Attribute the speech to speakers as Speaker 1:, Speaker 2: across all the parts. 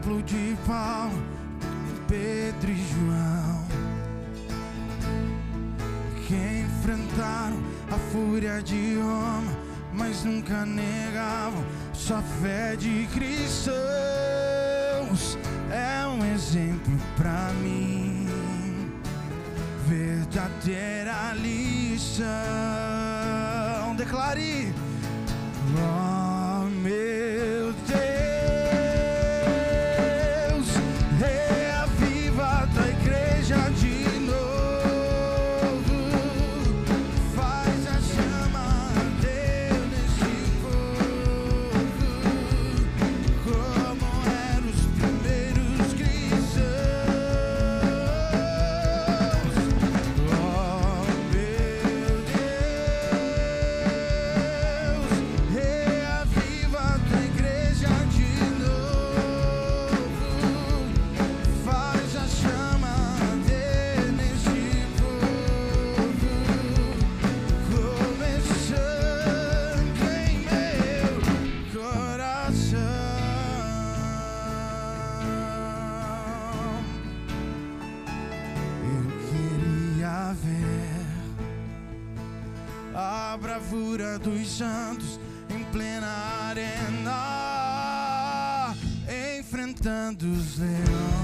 Speaker 1: templo de Paulo, Pedro e João, que enfrentaram a fúria de Roma, mas nunca negavam sua fé de cristãos. É um exemplo para mim, verdadeira lição. Declare glória. altura dos jantos, em plena arena, enfrentando os leões.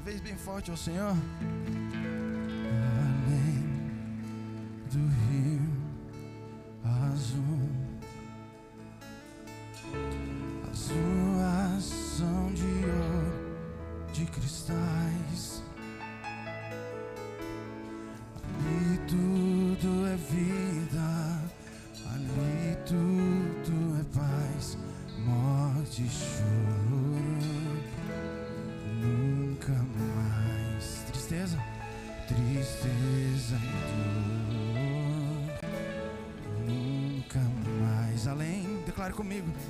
Speaker 1: vez bem forte ao Senhor. comigo.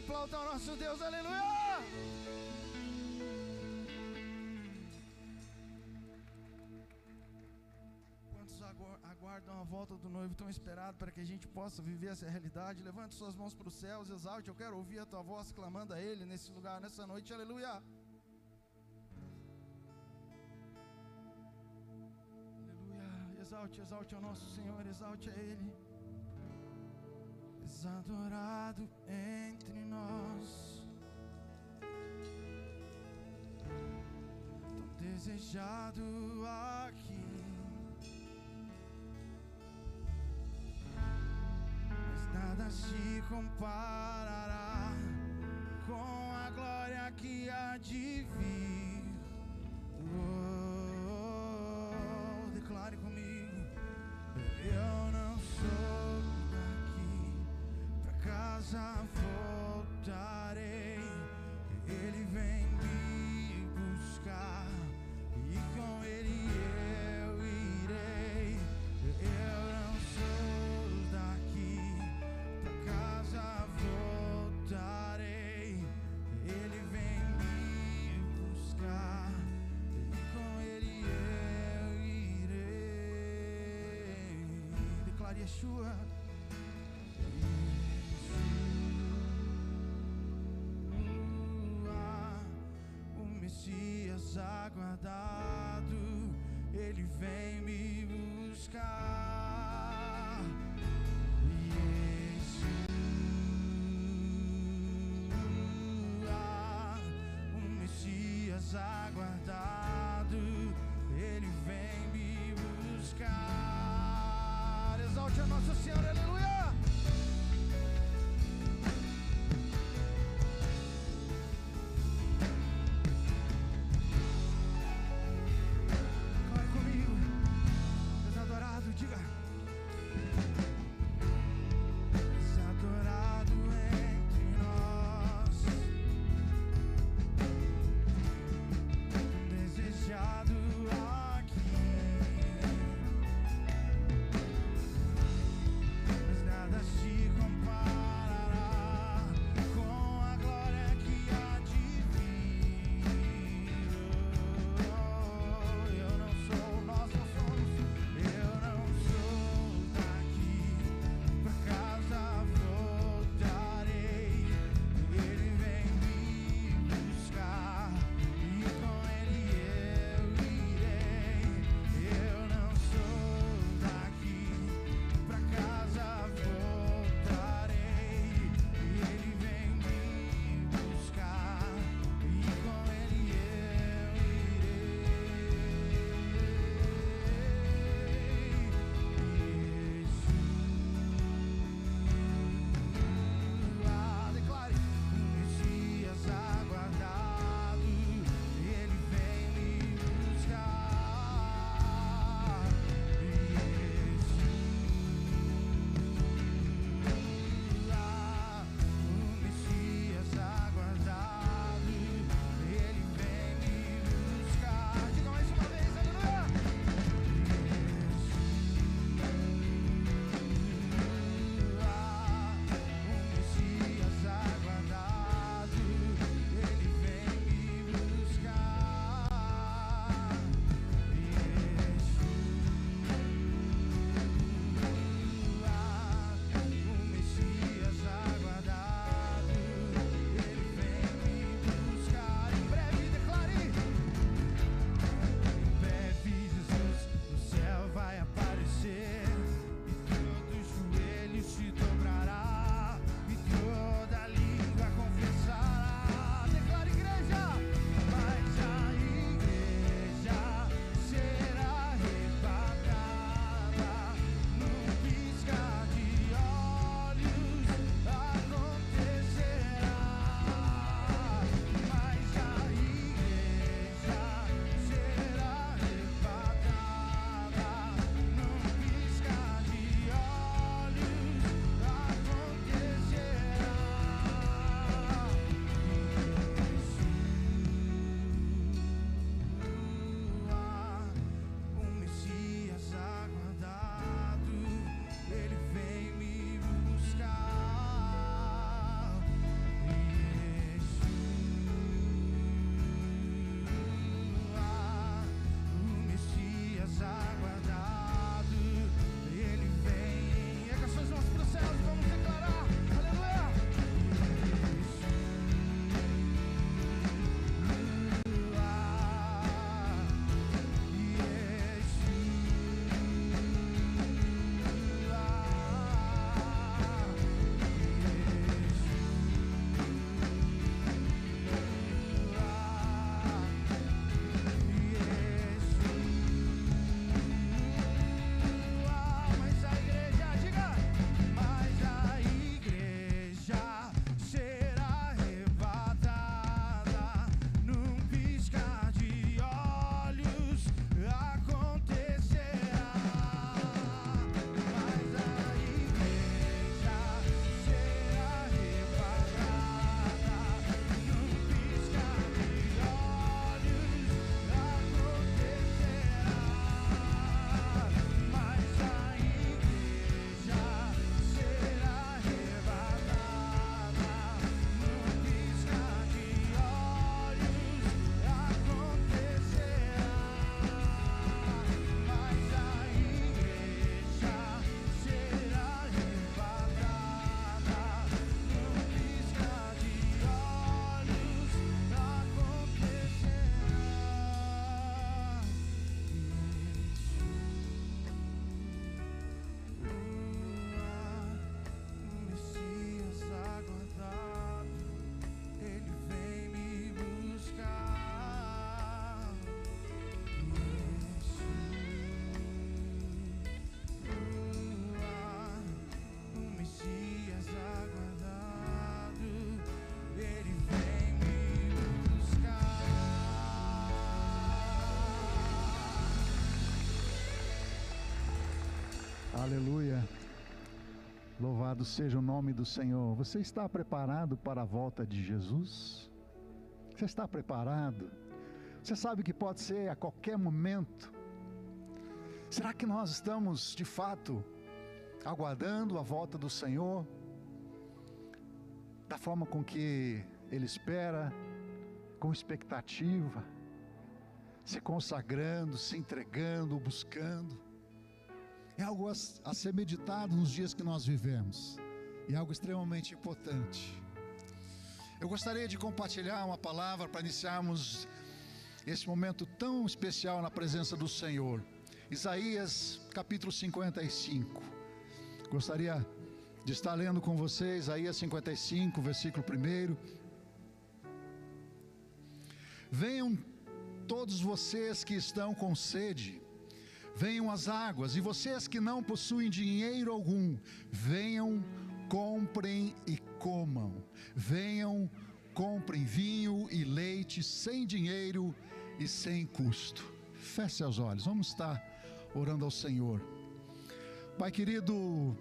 Speaker 2: Aplauda o nosso Deus, aleluia! Quantos aguardam a volta do noivo tão esperado para que a gente possa viver essa realidade? Levante suas mãos para os céus, exalte. Eu quero ouvir a tua voz clamando a Ele nesse lugar, nessa noite, aleluia! Aleluia! Exalte, exalte ao nosso Senhor, exalte a Ele. Desadorado entre nós. Tão desejado aqui. Mas nada se comparará com a glória que há de vir. Yeshua. Yeshua, o Messias aguardado, ele vem me buscar.
Speaker 3: Louvado seja o nome do Senhor. Você está preparado para a volta de Jesus? Você está preparado? Você sabe que pode ser a qualquer momento. Será que nós estamos de fato aguardando a volta do Senhor da forma com que Ele espera, com expectativa, se consagrando, se entregando, buscando? É algo a, ser meditado nos dias que nós vivemos, e algo extremamente importante. Eu gostaria de compartilhar uma palavra para iniciarmos esse momento tão especial na presença do Senhor. Isaías capítulo 55. Gostaria de estar lendo com vocês Isaías 55, versículo 1. Venham todos vocês que estão com sede, venham as águas, e vocês que não possuem dinheiro algum, venham, comprem e comam. Venham, comprem vinho e leite sem dinheiro e sem custo. Feche seus olhos, vamos estar orando ao Senhor. Pai querido, o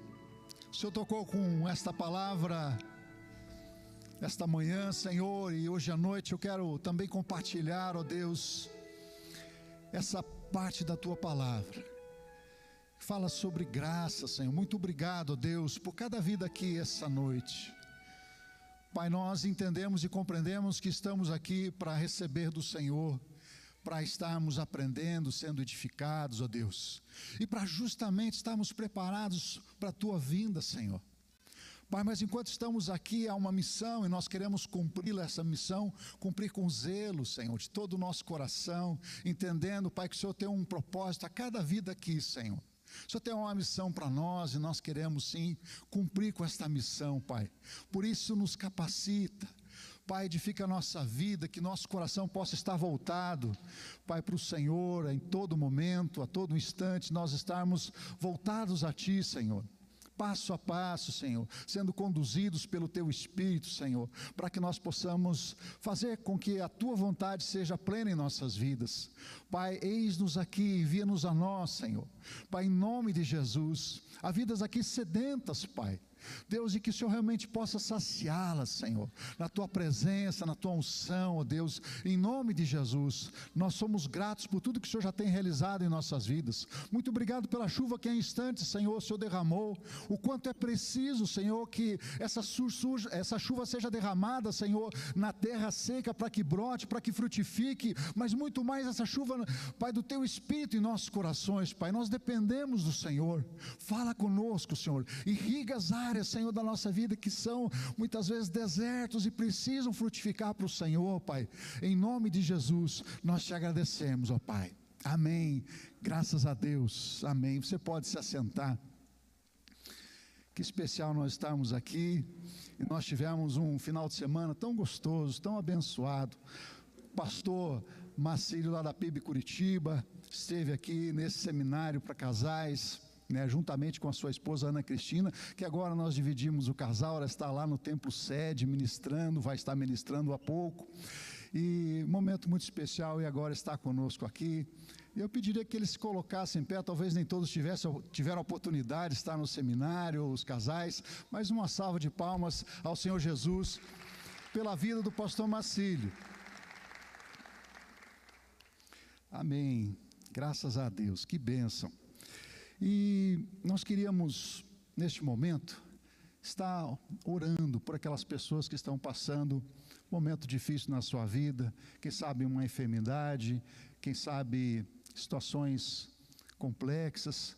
Speaker 3: Senhor tocou com esta palavra esta manhã, Senhor, e hoje à noite eu quero também compartilhar, ó Deus, essa parte da tua palavra. Fala sobre graça, Senhor. Muito obrigado, Deus, por cada vida aqui essa noite. Pai, nós entendemos e compreendemos que estamos aqui para receber do Senhor, para estarmos aprendendo, sendo edificados, ó Deus, e para justamente estarmos preparados para a tua vinda, Senhor. Pai, mas enquanto estamos aqui, há uma missão e nós queremos cumprir essa missão, cumprir com zelo, Senhor, de todo o nosso coração, entendendo, Pai, que o Senhor tem um propósito a cada vida aqui, Senhor. O Senhor tem uma missão para nós e nós queremos sim cumprir com esta missão, Pai. Por isso, nos capacita. Pai, edifica a nossa vida, que nosso coração possa estar voltado, Pai, para o Senhor, em todo momento, a todo instante, nós estarmos voltados a Ti, Senhor passo a passo, Senhor, sendo conduzidos pelo Teu Espírito, Senhor, para que nós possamos fazer com que a Tua vontade seja plena em nossas vidas. Pai, eis-nos aqui, envia-nos a nós, Senhor. Pai, em nome de Jesus, há vidas aqui sedentas, Pai Deus, e que o Senhor realmente possa saciá-las, Senhor, na tua presença, na tua unção, ó Deus, em nome de Jesus. Nós somos gratos por tudo que o Senhor já tem realizado em nossas vidas. Muito obrigado pela chuva que em instantes, Senhor, o Senhor derramou. O quanto é preciso, Senhor, que essa, essa chuva seja derramada, Senhor, na terra seca para que brote, para que frutifique, mas muito mais essa chuva, Pai, do teu espírito em nossos corações, Pai. Nós dependemos do Senhor. Fala conosco, Senhor. Irriga as áreas áreas, Senhor, da nossa vida que são muitas vezes desertos e precisam frutificar para o Senhor, Pai. Em nome de Jesus, nós te agradecemos, ó Pai. Amém. Graças a Deus. Amém. Você pode se assentar. Que especial nós estamos aqui. E nós tivemos um final de semana tão gostoso, tão abençoado. Pastor Marcílio lá da PIB Curitiba esteve aqui nesse seminário para casais né, juntamente com a sua esposa Ana Cristina, que agora nós dividimos o casal, ela está lá no templo sede ministrando, vai estar ministrando há pouco. E momento muito especial e agora está conosco aqui. Eu pediria que eles se colocassem em pé, talvez nem todos tivessem, tiveram a oportunidade de estar no seminário, os casais, mas uma salva de palmas ao Senhor Jesus pela vida do pastor Marcílio. Amém. Graças a Deus, que bênção. E nós queríamos, neste momento, estar orando por aquelas pessoas que estão passando um momento difícil na sua vida, quem sabe uma enfermidade, quem sabe situações complexas,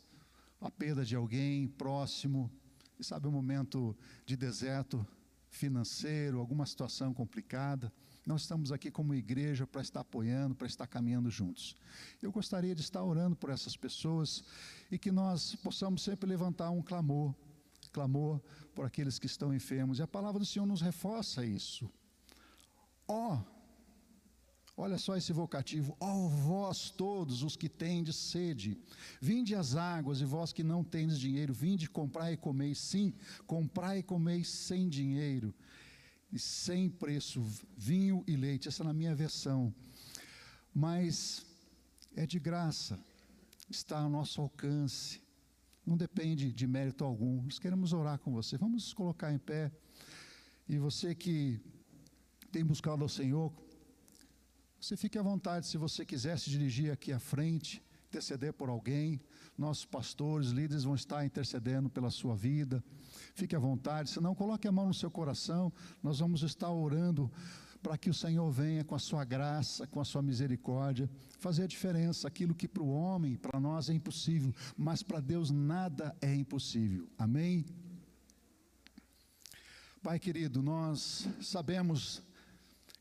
Speaker 3: a perda de alguém próximo, quem sabe um momento de deserto financeiro, alguma situação complicada. Nós estamos aqui como igreja para estar apoiando, para estar caminhando juntos. Eu gostaria de estar orando por essas pessoas e que nós possamos sempre levantar um clamor, clamor por aqueles que estão enfermos. E a palavra do Senhor nos reforça isso. Ó, oh, olha só esse vocativo, ó oh, vós todos os que tendes sede, vinde às águas, e vós que não tendes dinheiro, vinde comprar e comeis, sim, comprar e comeis sem dinheiro e sem preço, vinho e leite, essa é na minha versão. Mas é de graça, está ao nosso alcance. Não depende de mérito algum. Nós queremos orar com você. Vamos nos colocar em pé. E você que tem buscado ao Senhor, você fique à vontade se você quiser se dirigir aqui à frente, interceder por alguém. Nossos pastores, líderes vão estar intercedendo pela sua vida. Fique à vontade. Se não, coloque a mão no seu coração. Nós vamos estar orando para que o Senhor venha com a sua graça, com a sua misericórdia, fazer a diferença. Aquilo que para o homem, para nós é impossível, mas para Deus nada é impossível. Amém? Pai querido, nós sabemos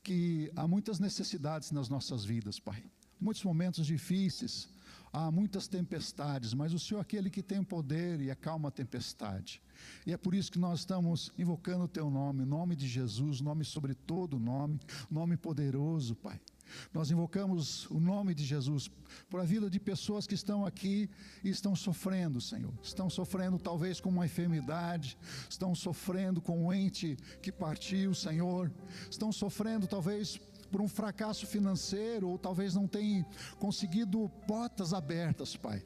Speaker 3: que há muitas necessidades nas nossas vidas, Pai. Muitos momentos difíceis, há muitas tempestades, mas o Senhor é aquele que tem poder e acalma a tempestade. E é por isso que nós estamos invocando o teu nome, nome de Jesus, nome sobre todo nome, nome poderoso, Pai. Nós invocamos o nome de Jesus por a vida de pessoas que estão aqui e estão sofrendo, Senhor. Estão sofrendo talvez com uma enfermidade, estão sofrendo com um ente que partiu, Senhor. Estão sofrendo talvez por um fracasso financeiro ou talvez não tenham conseguido portas abertas, Pai.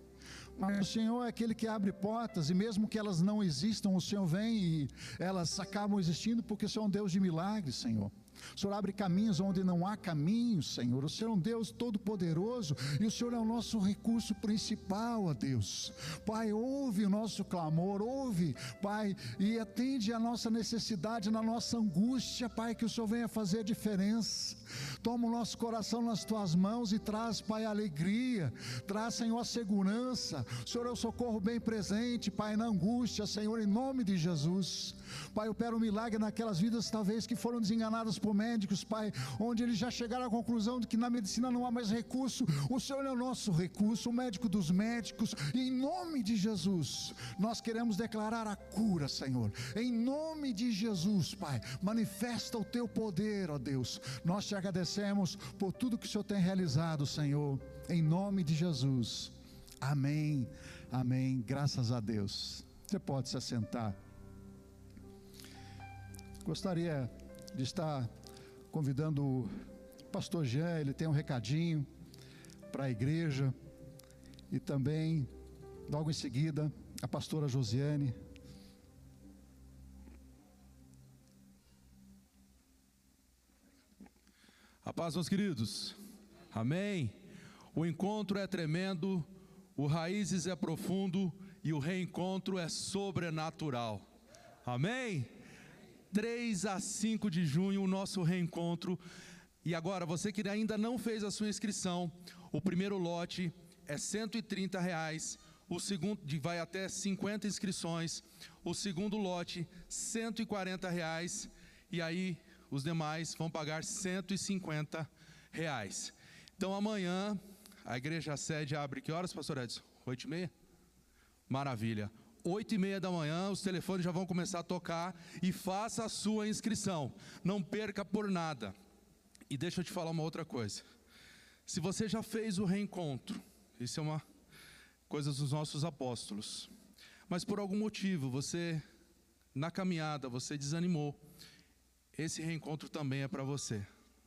Speaker 3: Mas o Senhor é aquele que abre portas, e mesmo que elas não existam, o Senhor vem e elas acabam existindo, porque o Senhor é um Deus de milagres, Senhor. O Senhor abre caminhos onde não há caminhos, Senhor. O Senhor é um Deus todo-poderoso e o Senhor é o nosso recurso principal, ó Deus. Pai, ouve o nosso clamor, ouve, Pai, e atende a nossa necessidade, na nossa angústia, Pai, que o Senhor venha fazer diferença. Toma o nosso coração nas tuas mãos e traz, Pai, alegria, traz, Senhor, a segurança. Senhor o socorro bem presente, Pai, na angústia, Senhor, em nome de Jesus. Pai, opera um milagre naquelas vidas, talvez que foram desenganadas por médicos, Pai, onde eles já chegaram à conclusão de que na medicina não há mais recurso. O Senhor é o nosso recurso, o médico dos médicos, e em nome de Jesus, nós queremos declarar a cura, Senhor. Em nome de Jesus, Pai, manifesta o teu poder, ó Deus. Nós te agradecemos por tudo que o Senhor tem realizado, Senhor. Em nome de Jesus. Amém. Amém. Graças a Deus. Você pode se assentar. Gostaria de estar convidando o pastor Jean, ele tem um recadinho para a igreja e também, logo em seguida, a pastora Josiane.
Speaker 1: A paz, meus queridos. Amém. O encontro é tremendo, o raízes é profundo e o reencontro é sobrenatural. Amém. 3 a 5 de junho, o nosso reencontro. E agora, você que ainda não fez a sua inscrição, o primeiro lote é 130 reais, o segundo vai até 50 inscrições, o segundo lote 140 reais e aí os demais vão pagar 150 reais. Então amanhã a igreja sede abre que horas, pastor Edson? Oito e meia? Maravilha oito e meia da manhã, os telefones já vão começar a tocar e faça a sua inscrição. Não perca por nada. E deixa eu te falar uma outra coisa. Se você já fez o reencontro, isso é uma coisa dos nossos apóstolos, mas por algum motivo você, na caminhada, você desanimou, esse reencontro também é para você,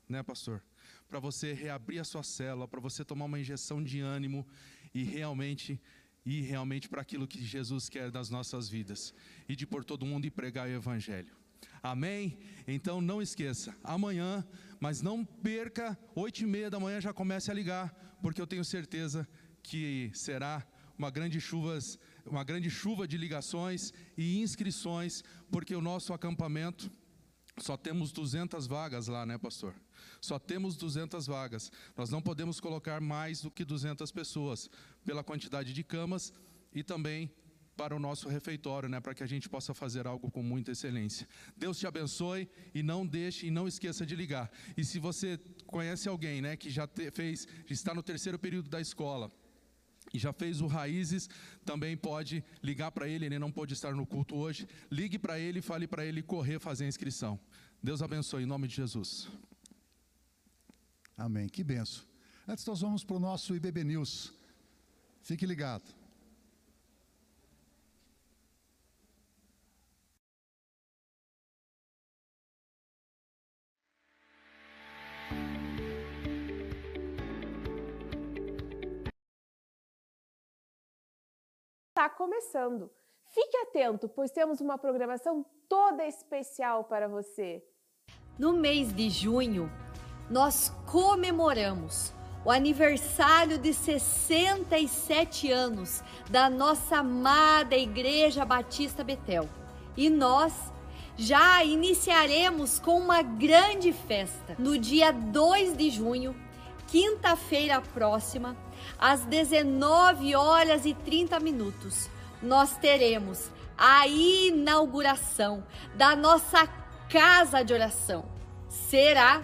Speaker 1: né, pastor? Para você reabrir a sua cela, para você tomar uma injeção de ânimo e realmente e realmente para aquilo que Jesus quer das nossas vidas e de por todo mundo e pregar o Evangelho. Amém? Então não esqueça, amanhã, mas não perca, oito e meia da manhã já comece a ligar, porque eu tenho certeza que será uma grande chuvas, uma grande chuva de ligações e inscrições, porque o nosso acampamento só temos 200 vagas lá, né, pastor? Só temos 200 vagas. Nós não podemos colocar mais do que 200 pessoas, pela quantidade de camas e também para o nosso refeitório, né, para que a gente possa fazer algo com muita excelência. Deus te abençoe e não deixe e não esqueça de ligar. E se você conhece alguém, né, que já te, fez, está no terceiro período da escola, e já fez o Raízes, também pode ligar para ele, ele não pode estar no culto hoje. Ligue para ele e fale para ele correr fazer a inscrição. Deus abençoe, em nome de Jesus.
Speaker 3: Amém. Que benção. Antes nós vamos para o nosso IBB News. Fique ligado.
Speaker 4: Está começando. Fique atento, pois temos uma programação toda especial para você.
Speaker 5: No mês de junho, nós comemoramos o aniversário de 67 anos da nossa amada Igreja Batista Betel. E nós já iniciaremos com uma grande festa no dia 2 de junho, quinta-feira próxima, às 19 horas e 30 minutos. Nós teremos a inauguração da nossa casa de oração. Será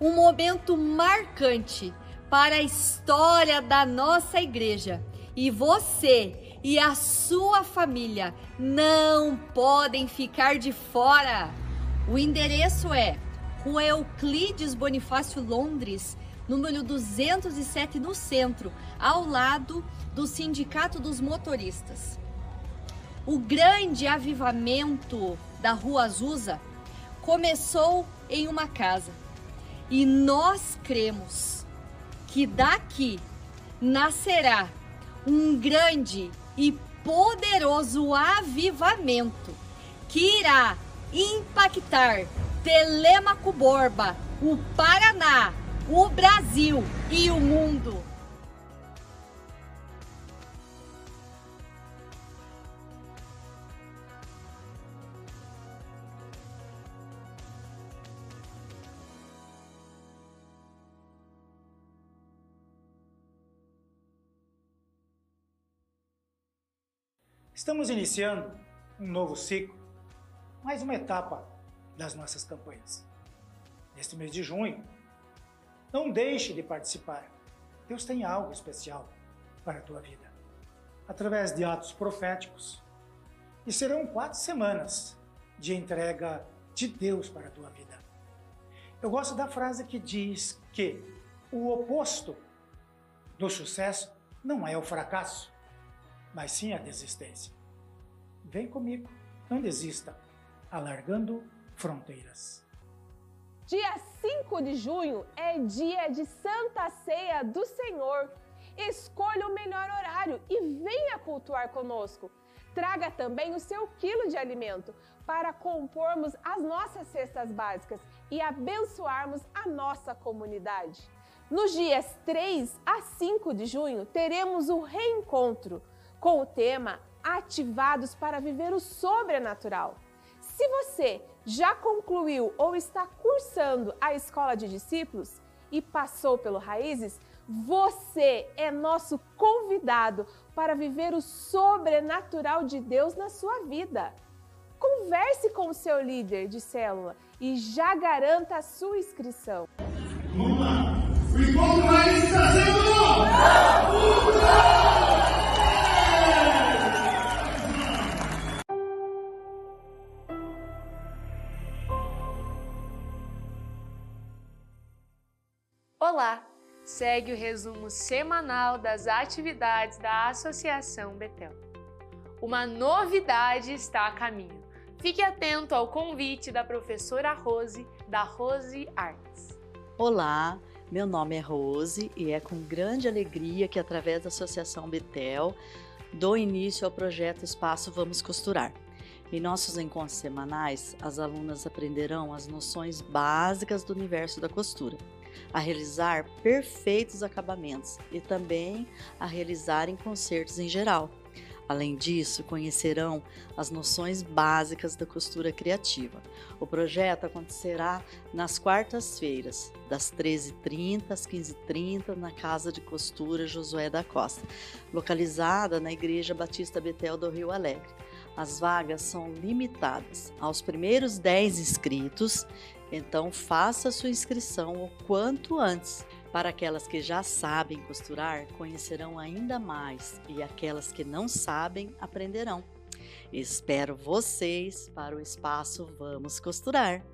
Speaker 5: um momento marcante para a história da nossa igreja. E você e a sua família não podem ficar de fora. O endereço é Rua Euclides Bonifácio Londres, número 207 no centro, ao lado do Sindicato dos Motoristas. O grande avivamento da Rua Azusa começou em uma casa e nós cremos que daqui nascerá um grande e poderoso avivamento que irá impactar Telemaco Borba, o Paraná, o Brasil e o mundo.
Speaker 6: Estamos iniciando um novo ciclo, mais uma etapa das nossas campanhas. Neste mês de junho, não deixe de participar. Deus tem algo especial para a tua vida, através de atos proféticos. E serão quatro semanas de entrega de Deus para a tua vida. Eu gosto da frase que diz que o oposto do sucesso não é o fracasso, mas sim a desistência. Vem comigo, não desista, alargando fronteiras.
Speaker 4: Dia 5 de junho é dia de Santa Ceia do Senhor. Escolha o melhor horário e venha cultuar conosco. Traga também o seu quilo de alimento para compormos as nossas cestas básicas e abençoarmos a nossa comunidade. Nos dias 3 a 5 de junho teremos o reencontro com o tema Ativados para Viver o Sobrenatural. Se você já concluiu ou está cursando a escola de discípulos e passou pelo Raízes, você é nosso convidado para viver o sobrenatural de Deus na sua vida. Converse com o seu líder de célula e já garanta a sua inscrição.
Speaker 7: Vamos lá! O encontro Raízes está sendo...
Speaker 8: Olá! Segue o resumo semanal das atividades da Associação Betel. Uma novidade está a caminho. Fique atento ao convite da professora Rose, da Rose Arts.
Speaker 9: Olá, meu nome é Rose e é com grande alegria que, através da Associação Betel, dou início ao projeto Espaço Vamos Costurar. Em nossos encontros semanais, as alunas aprenderão as noções básicas do universo da costura a realizar perfeitos acabamentos e também a realizarem concertos em geral. Além disso, conhecerão as noções básicas da costura criativa. O projeto acontecerá nas quartas-feiras, das 13h30 às 15h30, na Casa de Costura Josué da Costa, localizada na Igreja Batista Betel do Rio Alegre. As vagas são limitadas aos primeiros 10 inscritos então faça sua inscrição o quanto antes. Para aquelas que já sabem costurar, conhecerão ainda mais e aquelas que não sabem, aprenderão. Espero vocês para o espaço Vamos Costurar.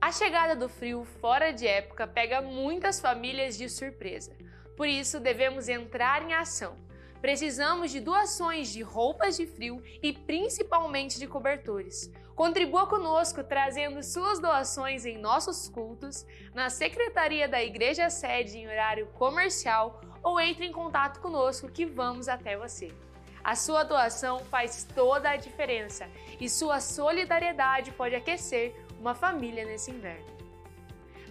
Speaker 8: A chegada do frio fora de época pega muitas famílias de surpresa. Por isso, devemos entrar em ação. Precisamos de doações de roupas de frio e principalmente de cobertores. Contribua conosco trazendo suas doações em nossos cultos, na secretaria da Igreja Sede em horário comercial ou entre em contato conosco que vamos até você. A sua doação faz toda a diferença e sua solidariedade pode aquecer uma família nesse inverno.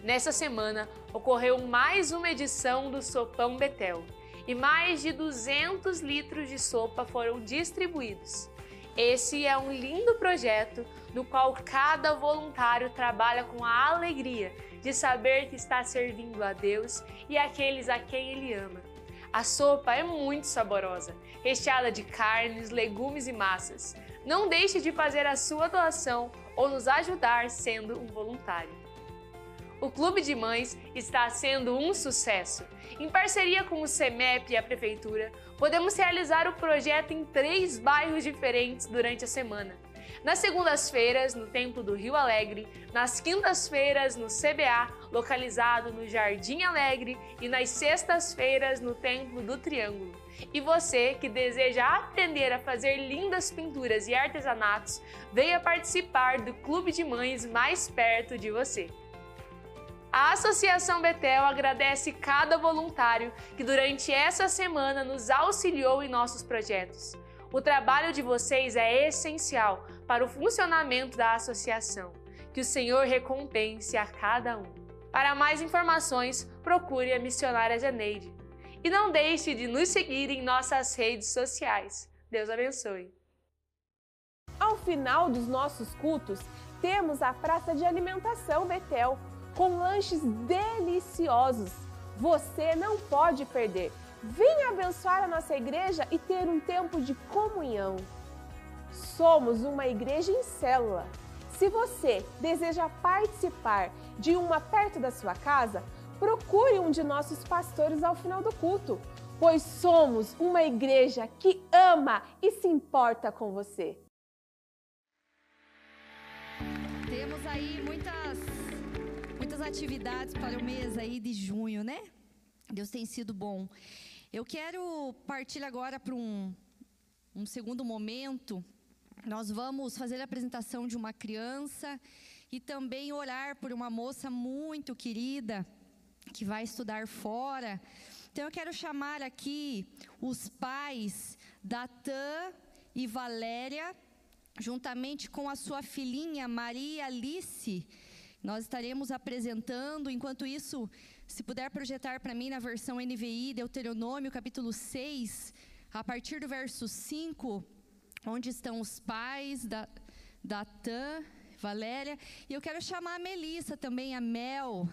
Speaker 8: Nessa semana ocorreu mais uma edição do Sopão Betel e mais de 200 litros de sopa foram distribuídos. Esse é um lindo projeto no qual cada voluntário trabalha com a alegria de saber que está servindo a Deus e aqueles a quem Ele ama. A sopa é muito saborosa, recheada de carnes, legumes e massas. Não deixe de fazer a sua doação ou nos ajudar sendo um voluntário. O Clube de Mães está sendo um sucesso. Em parceria com o CEMEP e a Prefeitura, podemos realizar o projeto em três bairros diferentes durante a semana. Nas segundas-feiras, no Templo do Rio Alegre, nas quintas-feiras, no CBA, localizado no Jardim Alegre, e nas sextas-feiras, no Templo do Triângulo. E você que deseja aprender a fazer lindas pinturas e artesanatos, venha participar do Clube de Mães mais perto de você. A Associação Betel agradece cada voluntário que durante essa semana nos auxiliou em nossos projetos. O trabalho de vocês é essencial para o funcionamento da associação. Que o Senhor recompense a cada um. Para mais informações, procure a missionária Janeide. E não deixe de nos seguir em nossas redes sociais. Deus abençoe.
Speaker 4: Ao final dos nossos cultos, temos a praça de alimentação Betel com lanches deliciosos. Você não pode perder. Venha abençoar a nossa igreja e ter um tempo de comunhão. Somos uma igreja em célula. Se você deseja participar de uma perto da sua casa, procure um de nossos pastores ao final do culto, pois somos uma igreja que ama e se importa com você.
Speaker 5: Temos aí muitas muitas atividades para o mês aí de junho, né? Deus tem sido bom. Eu quero partir agora para um, um segundo momento. Nós vamos fazer a apresentação de uma criança e também orar por uma moça muito querida que vai estudar fora. Então eu quero chamar aqui os pais da Tan e Valéria, juntamente com a sua filhinha Maria Alice nós estaremos apresentando, enquanto isso, se puder projetar para mim na versão NVI, Deuteronômio capítulo 6, a partir do verso 5, onde estão os pais da Tan, Valéria, e eu quero chamar a Melissa também, a Mel.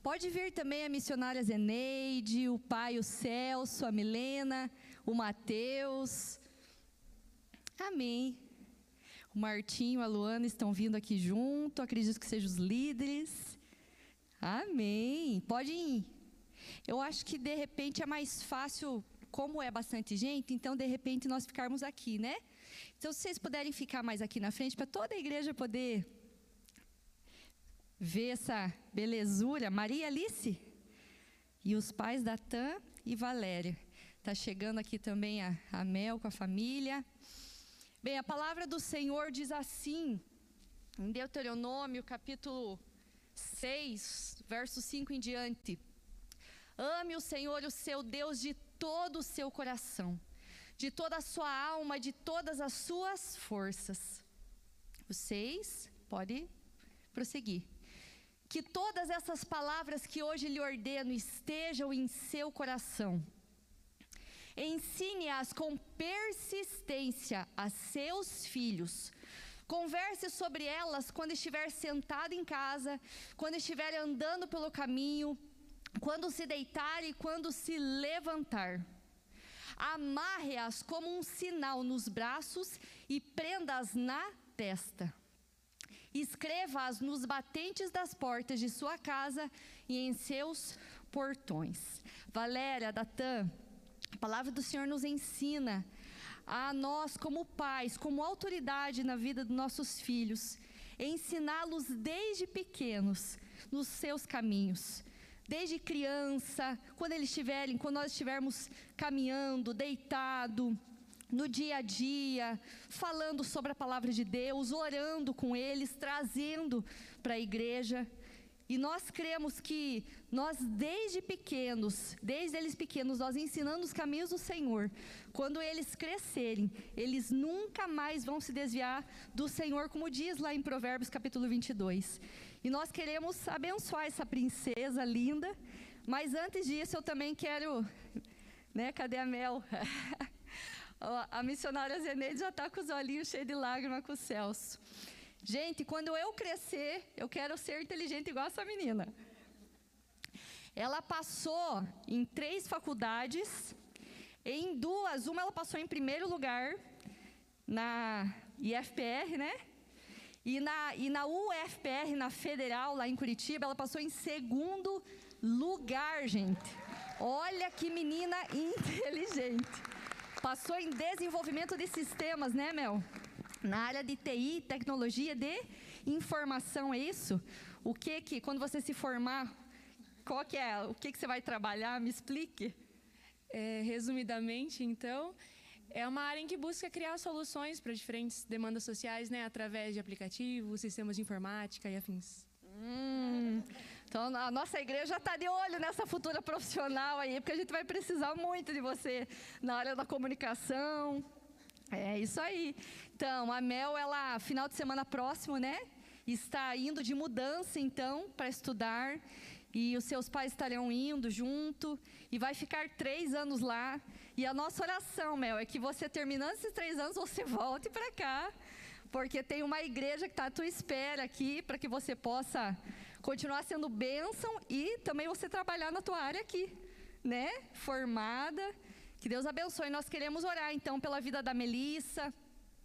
Speaker 5: Pode vir também a missionária Zeneide, o pai, o Celso, a Milena, o Mateus. Amém. O Martinho, a Luana estão vindo aqui junto. Acredito que sejam os líderes. Amém. Pode ir. Eu acho que de repente é mais fácil, como é bastante gente, então de repente nós ficarmos aqui, né? Então, se vocês puderem ficar mais aqui na frente, para toda a igreja poder ver essa belezura. Maria Alice e os pais da Tan e Valéria. Está chegando aqui também a, a Mel com a família. Bem, a palavra do Senhor diz assim, em Deuteronômio, capítulo 6, verso 5 em diante: Ame o Senhor, o seu Deus, de todo o seu coração, de toda a sua alma, de todas as suas forças. Vocês podem prosseguir. Que todas essas palavras que hoje lhe ordeno estejam em seu coração Ensine-as com persistência a seus filhos. Converse sobre elas quando estiver sentado em casa, quando estiver andando pelo caminho, quando se deitar e quando se levantar. Amarre-as como um sinal nos braços e prenda-as na testa. Escreva-as nos batentes das portas de sua casa e em seus portões. Valéria, Datã, a palavra do Senhor nos ensina a nós, como pais, como autoridade na vida dos nossos filhos, ensiná-los desde pequenos nos seus caminhos. Desde criança, quando eles estiverem, quando nós estivermos caminhando, deitado, no dia a dia, falando sobre a palavra de Deus, orando com eles, trazendo para a igreja. E nós cremos que nós, desde pequenos, desde eles pequenos, nós ensinando os caminhos do Senhor. Quando eles crescerem, eles nunca mais vão se desviar do Senhor, como diz lá em Provérbios capítulo 22. E nós queremos abençoar essa princesa linda. Mas antes disso, eu também quero. Né, cadê a Mel? a missionária Zeneide já está com os olhinhos cheios de lágrimas com o Celso. Gente, quando eu crescer, eu quero ser inteligente igual essa menina. Ela passou em três faculdades, em duas, uma ela passou em primeiro lugar na IFPR, né? E na, e na UFPR, na Federal, lá em Curitiba, ela passou em segundo lugar, gente. Olha que menina inteligente. Passou em desenvolvimento de sistemas, né, Mel? Na área de TI, tecnologia de informação, é isso? O que que, quando você se formar, qual que é, o que que você vai trabalhar? Me explique.
Speaker 10: É, resumidamente, então, é uma área em que busca criar soluções para diferentes demandas sociais, né, através de aplicativos, sistemas de informática e afins.
Speaker 5: Hum, então, a nossa igreja está de olho nessa futura profissional aí, porque a gente vai precisar muito de você na área da comunicação. É isso aí. Então, a Mel, ela, final de semana próximo, né? Está indo de mudança, então, para estudar. E os seus pais estarão indo junto. E vai ficar três anos lá. E a nossa oração, Mel, é que você, terminando esses três anos, você volte para cá. Porque tem uma igreja que está à tua espera aqui, para que você possa continuar sendo bênção e também você trabalhar na tua área aqui, né? Formada. Que Deus abençoe. Nós queremos orar, então, pela vida da Melissa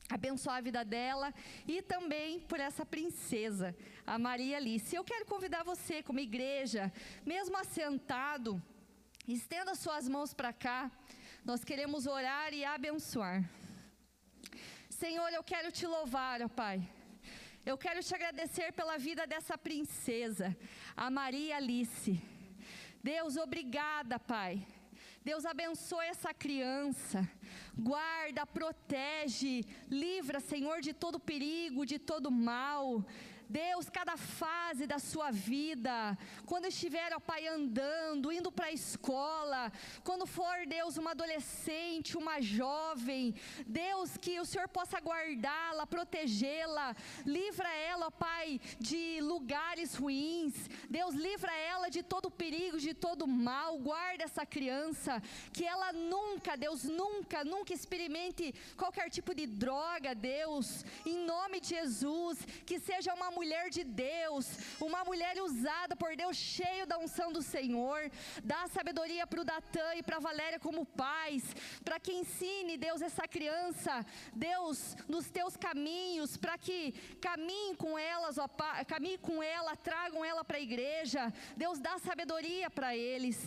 Speaker 5: abençoar a vida dela e também por essa princesa, a Maria Alice. Eu quero convidar você, como igreja, mesmo assentado, estenda suas mãos para cá. Nós queremos orar e abençoar. Senhor, eu quero te louvar, ó Pai. Eu quero te agradecer pela vida dessa princesa, a Maria Alice. Deus, obrigada, Pai Deus abençoe essa criança, guarda, protege, livra, Senhor, de todo perigo, de todo mal. Deus, cada fase da sua vida, quando estiver, ó Pai, andando, indo para a escola, quando for, Deus, uma adolescente, uma jovem, Deus, que o Senhor possa guardá-la, protegê-la, livra ela, ó Pai, de lugares ruins, Deus, livra ela de todo perigo, de todo mal, guarda essa criança, que ela nunca, Deus, nunca, nunca experimente qualquer tipo de droga, Deus, em nome de Jesus, que seja uma mulher de Deus, uma mulher usada por Deus, cheio da unção do Senhor. Dá sabedoria para o Datã e para a Valéria como pais, para que ensine, Deus, essa criança, Deus, nos teus caminhos, para que caminhe com elas, ó Pai, caminhe com ela, tragam ela para a igreja. Deus, dá sabedoria para eles.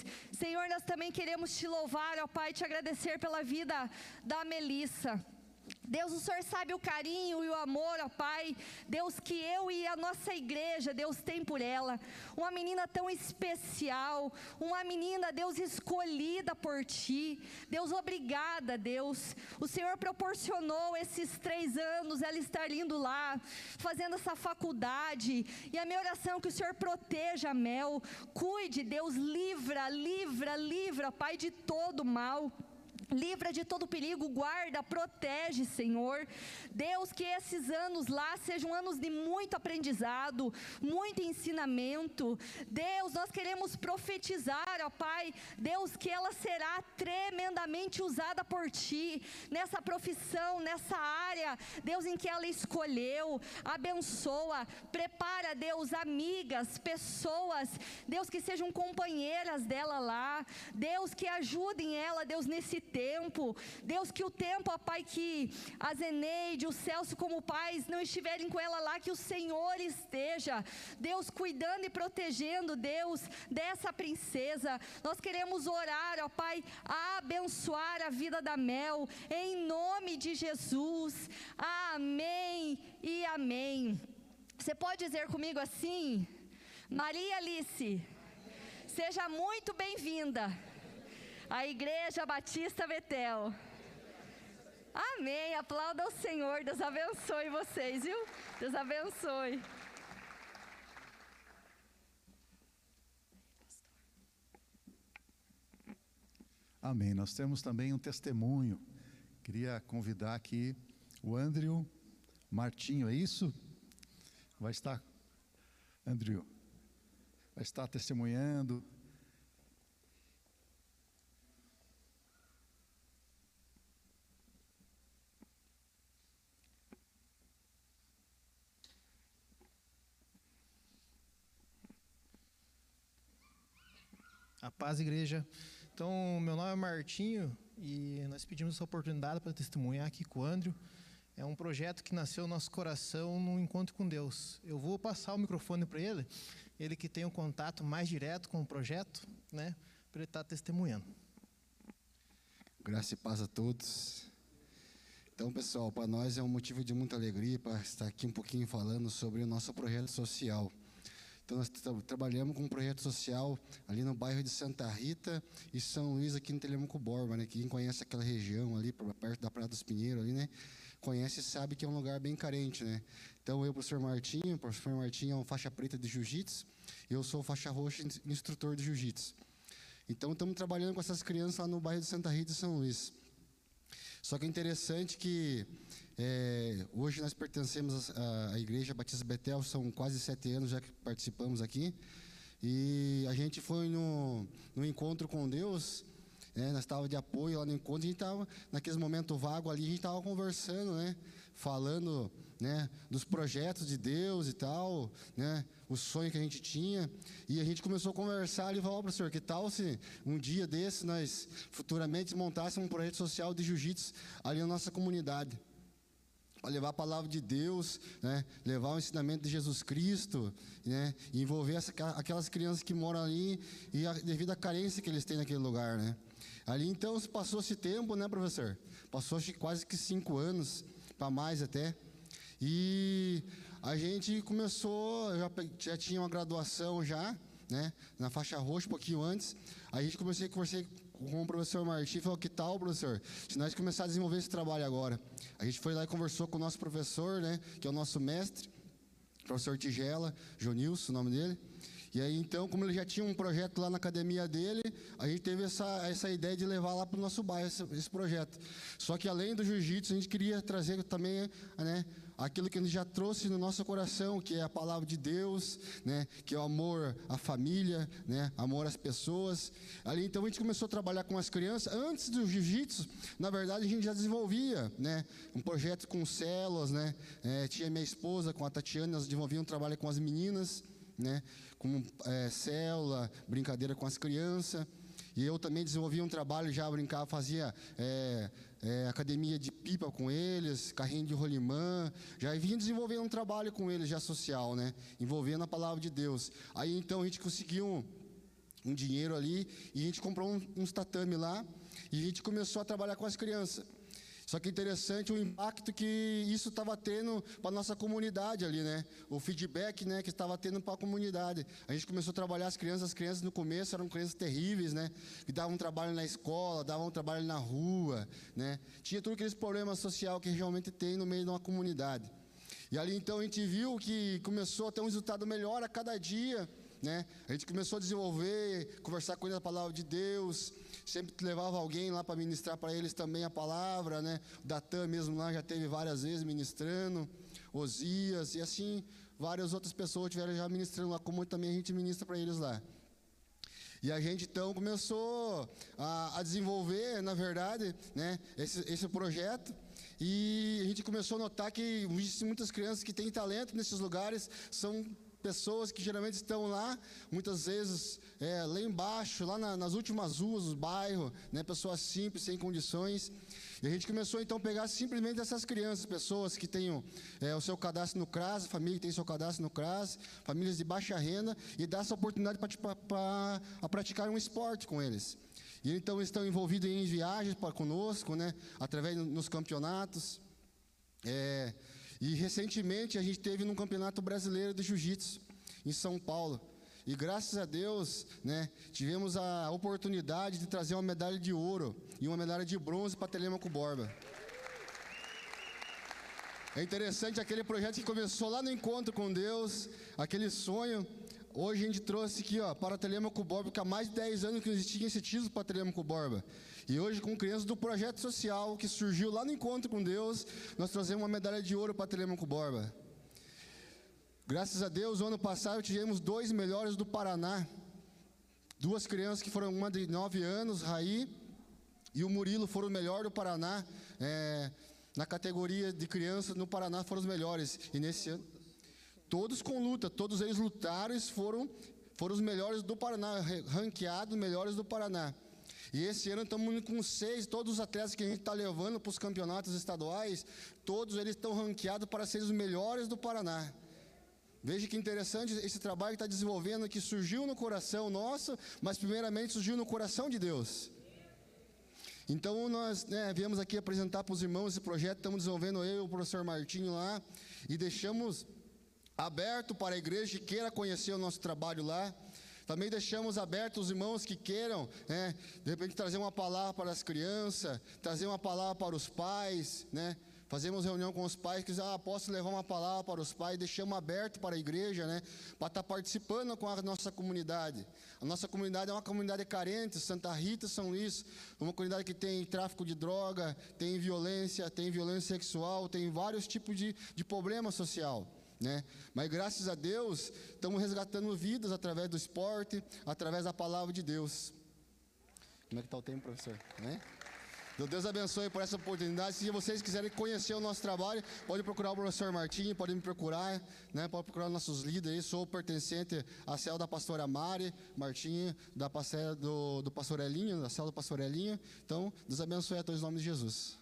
Speaker 5: Senhor, nós também queremos te louvar, ó Pai, te agradecer pela vida da Melissa. Deus, o Senhor sabe o carinho e o amor, ó Pai. Deus, que eu e a nossa igreja, Deus tem por ela. Uma menina tão especial, uma menina, Deus, escolhida por Ti. Deus, obrigada, Deus. O Senhor proporcionou esses três anos ela estar indo lá, fazendo essa faculdade. E a minha oração é que o Senhor proteja a Mel. Cuide, Deus, livra, livra, livra, Pai, de todo mal. Livra de todo perigo, guarda, protege, Senhor. Deus, que esses anos lá sejam anos de muito aprendizado, muito ensinamento. Deus, nós queremos profetizar, ó Pai. Deus, que ela será tremendamente usada por Ti, nessa profissão, nessa área, Deus, em que ela escolheu. Abençoa, prepara, Deus, amigas, pessoas, Deus, que sejam companheiras dela lá. Deus, que ajudem ela, Deus, nesse tempo tempo. Deus, que o tempo, ó Pai, que a Zeneide, o Celso como pais não estiverem com ela lá, que o Senhor esteja, Deus, cuidando e protegendo, Deus, dessa princesa. Nós queremos orar, ó Pai, abençoar a vida da Mel, em nome de Jesus. Amém e amém. Você pode dizer comigo assim? Maria Alice, seja muito bem-vinda a Igreja Batista Betel. Amém. Aplauda o Senhor. Deus abençoe vocês, viu? Deus abençoe.
Speaker 3: Amém. Nós temos também um testemunho. Queria convidar aqui o Andrew Martinho, é isso? Vai estar, Andrew, vai estar testemunhando
Speaker 11: A paz, igreja. Então, meu nome é Martinho e nós pedimos essa oportunidade para testemunhar aqui com o Andrew. É um projeto que nasceu no nosso coração no encontro com Deus. Eu vou passar o microfone para ele, ele que tem um contato mais direto com o projeto, né, para ele estar testemunhando.
Speaker 12: Graça e paz a todos. Então, pessoal, para nós é um motivo de muita alegria para estar aqui um pouquinho falando sobre o nosso projeto social. Então, nós tra trabalhamos com um projeto social ali no bairro de Santa Rita e São Luís, aqui no Telemaco Borba, né? Quem conhece aquela região ali, perto da Praia dos Pinheiros, ali, né? Conhece e sabe que é um lugar bem carente, né? Então, eu, professor Martinho, o professor Martinho é um faixa preta de jiu-jitsu, e eu sou faixa roxa instrutor de jiu-jitsu. Então, estamos trabalhando com essas crianças lá no bairro de Santa Rita e São Luís. Só que é interessante que é, hoje nós pertencemos à, à, Igreja Batista Betel, são quase sete anos já que participamos aqui. E a gente foi no, no encontro com Deus, né, nós estávamos de apoio lá no encontro, a gente estava, naqueles momentos vagos ali, a gente estava conversando, né, falando né, dos projetos de Deus e tal, né, o sonho que a gente tinha. E a gente começou a conversar e falou, oh, professor, que tal se um dia desse nós futuramente montássemos um projeto social de jiu-jitsu ali na nossa comunidade? Levar a palavra de Deus, né, levar o ensinamento de Jesus Cristo, né, e envolver essa, aquelas crianças que moram ali e a, devido à carência que eles têm naquele lugar, né. Ali então passou esse tempo, né, professor? Passou quase que cinco anos, para mais até. E a gente começou, já, já tinha uma graduação já, né, na faixa roxa, um pouquinho antes. A gente comecei a conversar com o professor Martim falou: Que tal, professor? Se nós começar a desenvolver esse trabalho agora. A gente foi lá e conversou com o nosso professor, né, que é o nosso mestre, professor Tigela, Jonilson, o nome dele. E aí, então, como ele já tinha um projeto lá na academia dele, a gente teve essa, essa ideia de levar lá para o nosso bairro esse, esse, projeto. Só que além do jiu-jitsu, a gente queria trazer também né, aquilo que gente já trouxe no nosso coração, que é a palavra de Deus, né, que é o amor à família, né, amor às pessoas. Ali então a gente começou a trabalhar com as crianças. Antes do jiu-jitsu, na verdade a gente já desenvolvia, né, um projeto com células, né, é, tinha minha esposa com a Tatiana, nós desenvolvíamos um trabalho com as meninas, né, com é, célula, brincadeira com as crianças. E eu também desenvolvia um trabalho, já brincava, fazia é, é, academia de pipa com eles, carrinho de rolimã, já vinha desenvolvendo um trabalho com eles já social, né? Envolvendo a palavra de Deus. Aí então a gente conseguiu um, um dinheiro ali e a gente comprou um, uns tatame lá e a gente começou a trabalhar com as crianças. Só que interessante o impacto que isso estava tendo para a nossa comunidade ali, né? O feedback né, que estava tendo para a comunidade. A gente começou a trabalhar as crianças, as crianças no começo eram crianças terríveis, né? Que davam trabalho na escola, davam trabalho na rua, né? Tinha todos aqueles problemas sociais que realmente tem no meio de uma comunidade. E ali então a gente viu que começou a ter um resultado melhor a cada dia, né? A gente começou a desenvolver, conversar com eles a palavra de Deus, sempre levava alguém lá para ministrar para eles também a palavra, né? O Datan mesmo lá já teve várias vezes ministrando, Osias, e assim várias outras pessoas tiveram já ministrando lá, como também a gente ministra para eles lá. E a gente então começou a, a desenvolver, na verdade, né, esse, esse projeto. E a gente começou a notar que muitas crianças que têm talento nesses lugares são pessoas que geralmente estão lá, muitas vezes é, lá embaixo, lá na, nas últimas ruas do bairro, né, pessoas simples, sem condições. E a gente começou então a pegar simplesmente essas crianças, pessoas que têm é, o seu cadastro no CRAS, família que tem seu cadastro no CRAS, famílias de baixa renda, e dar essa oportunidade para praticar um esporte com eles. E então eles estão envolvidos em viagens para conosco, né, através dos campeonatos. É, e recentemente a gente teve num campeonato brasileiro de jiu-jitsu em São Paulo. E graças a Deus, né, tivemos a oportunidade de trazer uma medalha de ouro e uma medalha de bronze para Telemaco Borba. É interessante aquele projeto que começou lá no encontro com Deus, aquele sonho. Hoje a gente trouxe aqui, ó, para Telemaco Borba, que há mais de 10 anos que não existia esse título para Telemaco Borba. E hoje, com crianças do projeto social que surgiu lá no encontro com Deus, nós trazemos uma medalha de ouro para Telemaco Borba. Graças a Deus, ano passado tivemos dois melhores do Paraná. Duas crianças que foram uma de 9 anos, Raí e o Murilo foram o melhor do Paraná. É, na categoria de crianças no Paraná foram os melhores. E nesse ano, todos com luta, todos eles lutaram e foram, foram os melhores do Paraná, ranqueados melhores do Paraná. E esse ano estamos com seis, todos os atletas que a gente está levando para os campeonatos estaduais, todos eles estão ranqueados para ser os melhores do Paraná. Veja que interessante esse trabalho que está desenvolvendo, que surgiu no coração nosso, mas primeiramente surgiu no coração de Deus. Então nós né, viemos aqui apresentar para os irmãos esse projeto, estamos desenvolvendo eu e o professor Martinho lá, e deixamos aberto para a igreja que queira conhecer o nosso trabalho lá. Também deixamos aberto os irmãos que queiram, né, de repente trazer uma palavra para as crianças, trazer uma palavra para os pais, né? Fazemos reunião com os pais que dizem, ah, posso levar uma palavra para os pais, deixamos aberto para a igreja, né? Para estar participando com a nossa comunidade. A nossa comunidade é uma comunidade carente, Santa Rita, São Luís, uma comunidade que tem tráfico de droga, tem violência, tem violência sexual, tem vários tipos de, de problema social. Né? Mas graças a Deus, estamos resgatando vidas através do esporte, através da palavra de Deus. Como é que está o tempo, professor? Né? Então, Deus abençoe por essa oportunidade. Se vocês quiserem conhecer o nosso trabalho, pode procurar o professor Martim, pode me procurar, né? pode procurar nossos líderes. Sou pertencente à célula da pastora Mari Martim, da parceira do, pastor Elinho, da célula do pastor Elinho. Então, Deus abençoe a todos em nome de Jesus.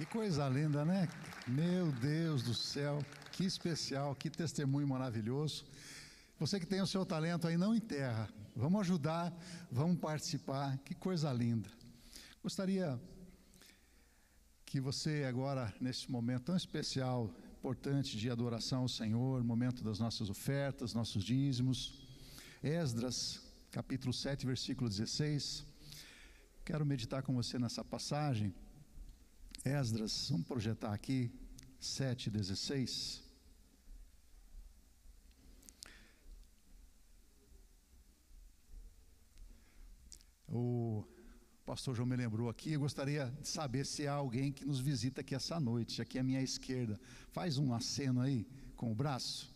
Speaker 3: Que coisa linda, né? Meu Deus do céu, que especial, que testemunho maravilhoso. Você que tem o seu talento aí, não enterra. Vamos ajudar, vamos participar. Que coisa linda. Gostaria que você agora, nesse momento tão especial, importante de adoração ao Senhor, momento das nossas ofertas, nossos dízimos, Esdras, capítulo 7, versículo 16. Quero meditar com você nessa passagem. Esdras, vamos projetar aqui, 7, 16. O pastor João me lembrou aqui, eu gostaria de saber se há alguém que nos visita aqui essa noite, aqui à minha esquerda. Faz um aceno aí com o braço.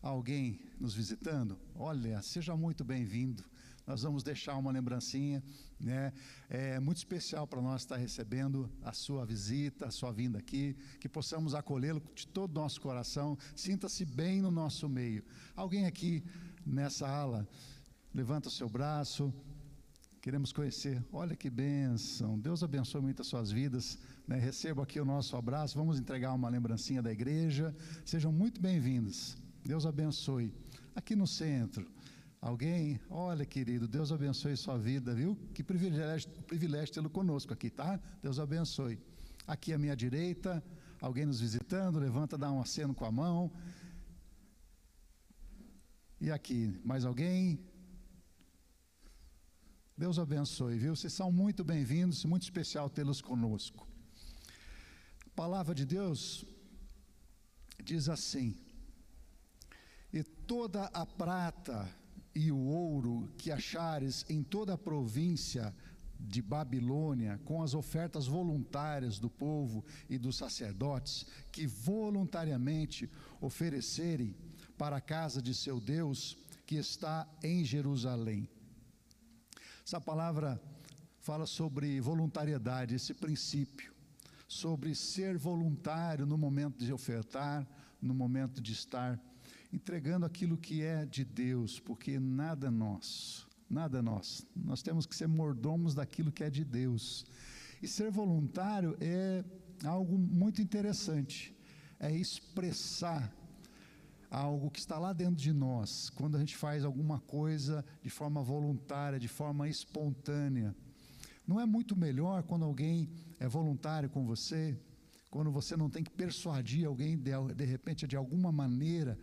Speaker 3: Alguém nos visitando? Olha, seja muito bem-vindo. Nós vamos deixar uma lembrancinha, né? É muito especial para nós estar recebendo a sua visita, a sua vinda aqui, que possamos acolhê-lo de todo o nosso coração. Sinta-se bem no nosso meio. Alguém aqui nessa ala, levanta o seu braço, Queremos conhecer. Olha que bênção. Deus abençoe muito as suas vidas. Né? Receba aqui o nosso abraço. Vamos entregar uma lembrancinha da igreja. Sejam muito bem-vindos. Deus abençoe. Aqui no centro. Alguém, olha querido, Deus abençoe sua vida, viu? Que privilégio, privilégio tê-lo conosco aqui, tá? Deus abençoe. Aqui à minha direita, alguém nos visitando, levanta, dá um aceno com a mão. E aqui, mais alguém? Deus abençoe, viu? Vocês são muito bem-vindos, muito especial tê-los conosco. A palavra de Deus diz assim: E toda a prata e o ouro que achares em toda a província de Babilônia, com as ofertas voluntárias do povo e dos sacerdotes, que voluntariamente oferecerem para a casa de seu Deus, que está em Jerusalém. Essa palavra fala sobre voluntariedade, esse princípio, sobre ser voluntário no momento de ofertar, no momento de estar entregando aquilo que é de Deus, porque nada nosso, nada nosso. Nós temos que ser mordomos daquilo que é de Deus. E ser voluntário é algo muito interessante, é expressar algo que está lá dentro de nós, quando a gente faz alguma coisa de forma voluntária, de forma espontânea. Não é muito melhor quando alguém é voluntário com você, quando você não tem que persuadir alguém, de, de repente, de alguma maneira,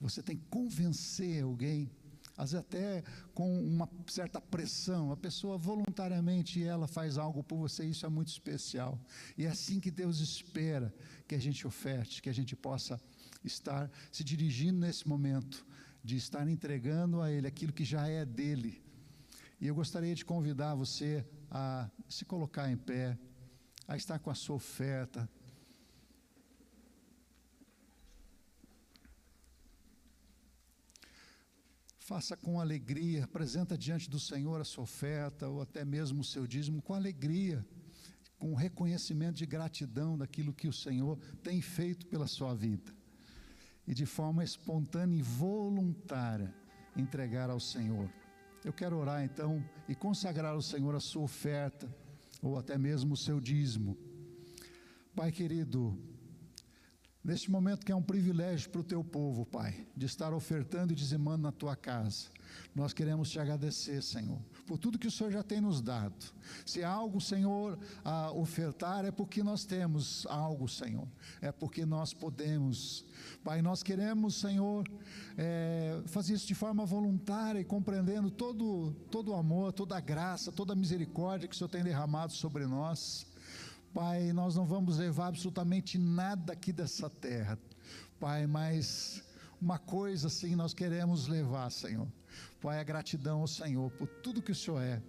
Speaker 3: você tem que convencer alguém, às vezes até com uma certa pressão, a pessoa voluntariamente ela faz algo por você, isso é muito especial. E é assim que Deus espera que a gente oferte, que a gente possa estar se dirigindo nesse momento, de estar entregando a Ele aquilo que já é dele. E eu gostaria de convidar você a se colocar em pé, a estar com a sua oferta. Faça com alegria, apresenta diante do Senhor a sua oferta ou até mesmo o seu dízimo com alegria, com reconhecimento de gratidão daquilo que o Senhor tem feito pela sua vida. E de forma espontânea e voluntária entregar ao Senhor. Eu quero orar então e consagrar ao Senhor a sua oferta ou até mesmo o seu dízimo. Pai querido, neste momento que é um privilégio para o teu povo, Pai, de estar ofertando e dizimando na tua casa, nós queremos te agradecer, Senhor, por tudo que o Senhor já tem nos dado. Se algo, Senhor, a ofertar, é porque nós temos algo, Senhor, é porque nós podemos. Pai, nós queremos, Senhor, é, fazer isso de forma voluntária e compreendendo todo, todo o amor, toda a graça, toda a misericórdia que o Senhor tem derramado sobre nós. Pai, nós não vamos levar absolutamente nada aqui dessa terra, Pai, mas uma coisa sim nós queremos levar, Senhor. Pai, a gratidão ao Senhor por tudo que o Senhor é,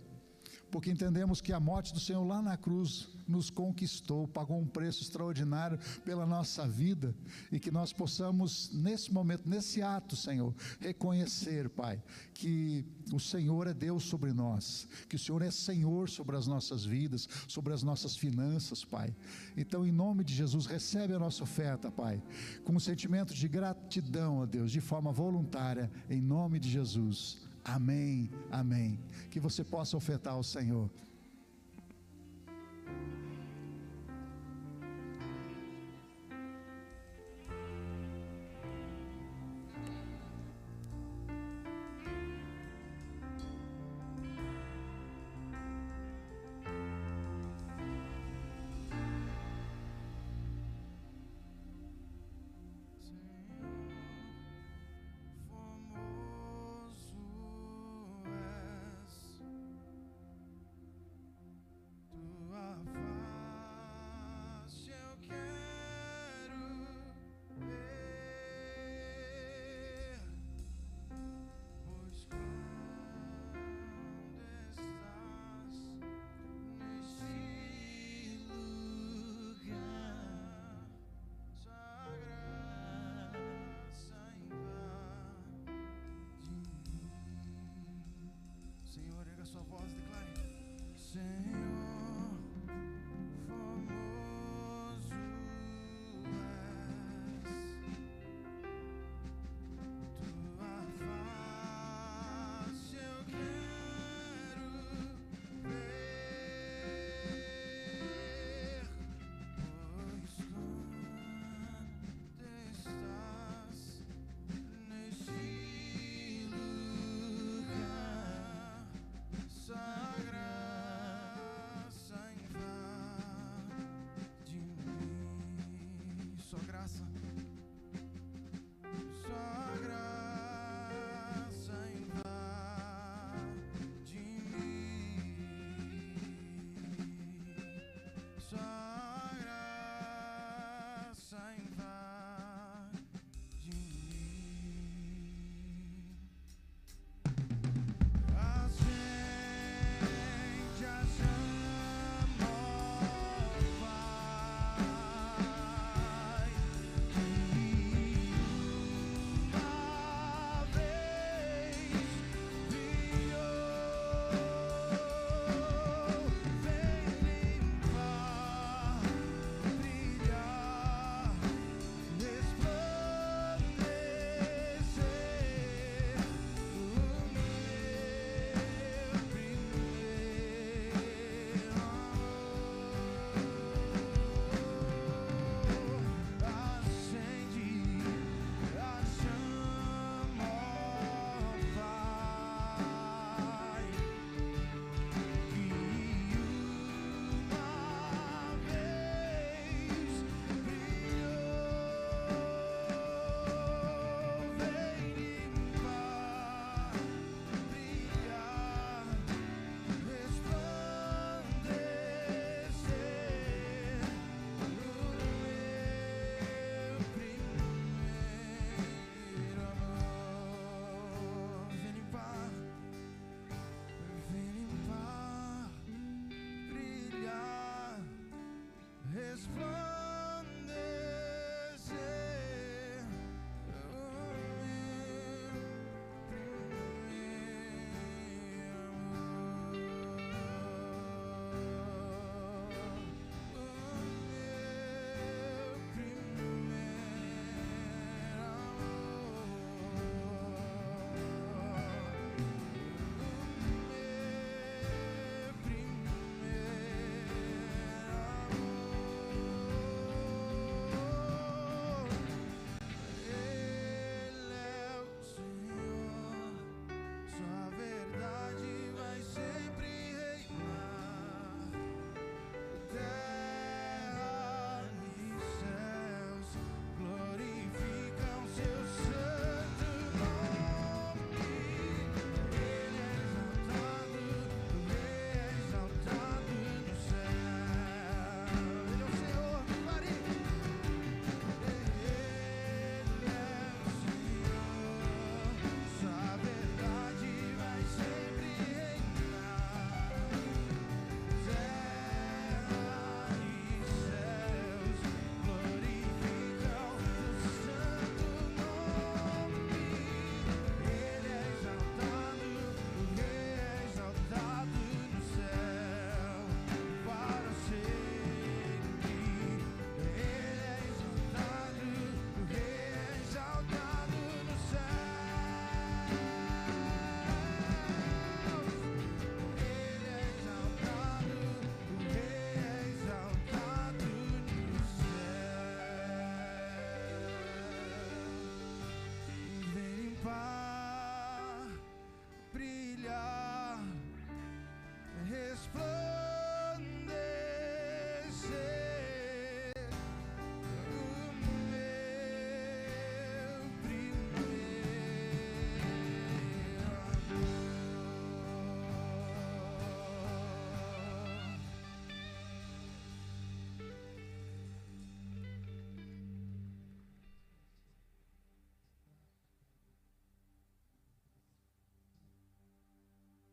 Speaker 3: porque entendemos que a morte do Senhor lá na cruz nos conquistou, pagou um preço extraordinário pela nossa vida e que nós possamos, nesse momento, nesse ato, Senhor, reconhecer, Pai, que o Senhor é Deus sobre nós, que o Senhor é Senhor sobre as nossas vidas, sobre as nossas finanças, Pai. Então, em nome de Jesus, recebe a nossa oferta, Pai, com um sentimento de gratidão a Deus, de forma voluntária, em nome de Jesus. Amém, amém. Que você possa ofertar ao Senhor.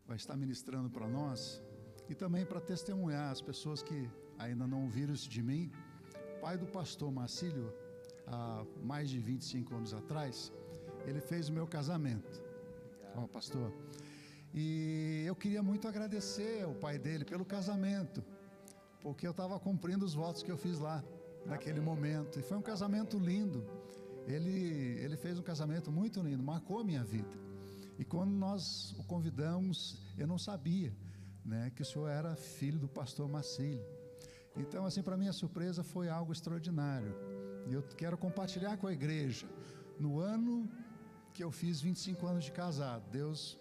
Speaker 3: Vai estar ministrando para nós e também para testemunhar as pessoas que ainda não ouviram isso de mim. Pai do pastor Marcílio, há mais de 25 anos atrás, ele fez o meu casamento. Ó, pastor. E eu queria muito agradecer ao pai dele pelo casamento, porque eu estava cumprindo os votos que eu fiz lá, naquele momento. E foi um casamento lindo. Ele, ele fez um casamento muito lindo, marcou a minha vida. E quando nós o convidamos, eu não sabia né, que o senhor era filho do pastor Marcílio. Então, assim, para mim a surpresa foi algo extraordinário. E eu quero compartilhar com a igreja. No ano que eu fiz 25 anos de casado, Deus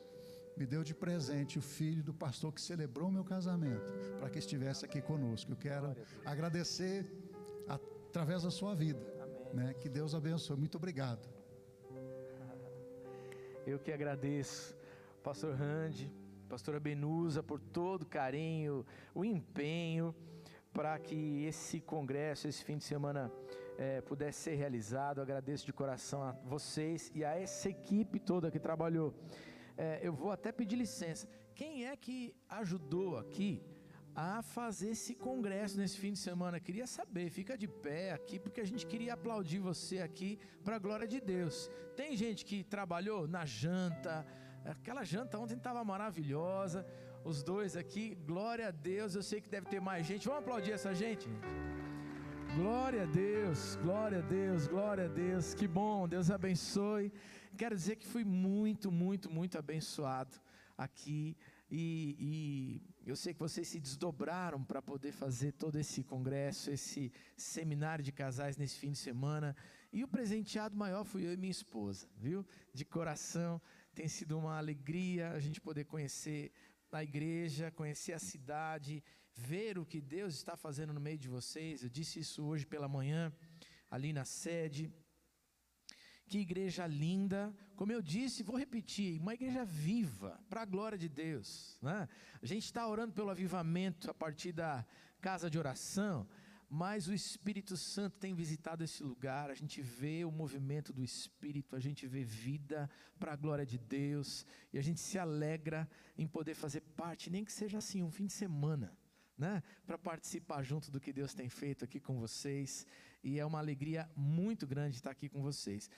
Speaker 3: me deu de presente o filho do pastor que celebrou meu casamento, para que estivesse aqui conosco. Eu quero agradecer através da sua vida. Né? Que Deus abençoe. Muito obrigado.
Speaker 1: Eu que agradeço, pastor Randy, pastora Benusa, por todo o carinho, o empenho para que esse congresso, esse fim de semana é, pudesse ser realizado. Agradeço de coração a vocês e a essa equipe toda que trabalhou. É, eu vou até pedir licença. Quem é que ajudou aqui a fazer esse congresso nesse fim de semana? Queria saber, fica de pé aqui, porque a gente queria aplaudir você aqui para a glória de Deus. Tem gente que trabalhou na janta, aquela janta ontem estava maravilhosa os dois aqui. Glória a Deus. Eu sei que deve ter mais gente. Vamos aplaudir essa gente? Glória a Deus, glória a Deus, glória a Deus. Que bom, Deus abençoe. Quero dizer que fui muito, muito, muito abençoado aqui. E, e eu sei que vocês se desdobraram para poder fazer todo esse congresso, esse seminário de casais nesse fim de semana. E o presenteado maior fui eu e minha esposa, viu? De coração, tem sido uma alegria a gente poder conhecer na igreja, conhecer a cidade, ver o que Deus está fazendo no meio de vocês. Eu disse isso hoje pela manhã, ali na sede. Que igreja linda, como eu disse, vou repetir, uma igreja viva, para a glória de Deus. Né? A gente está orando pelo avivamento a partir da casa de oração mas o Espírito Santo tem visitado esse lugar, a gente vê o movimento do Espírito, a gente vê vida para a glória de Deus, e a gente se alegra em poder fazer parte, nem que seja assim, um fim de semana, né? Para participar junto do que Deus tem feito aqui com vocês, e é uma alegria muito grande estar aqui com vocês.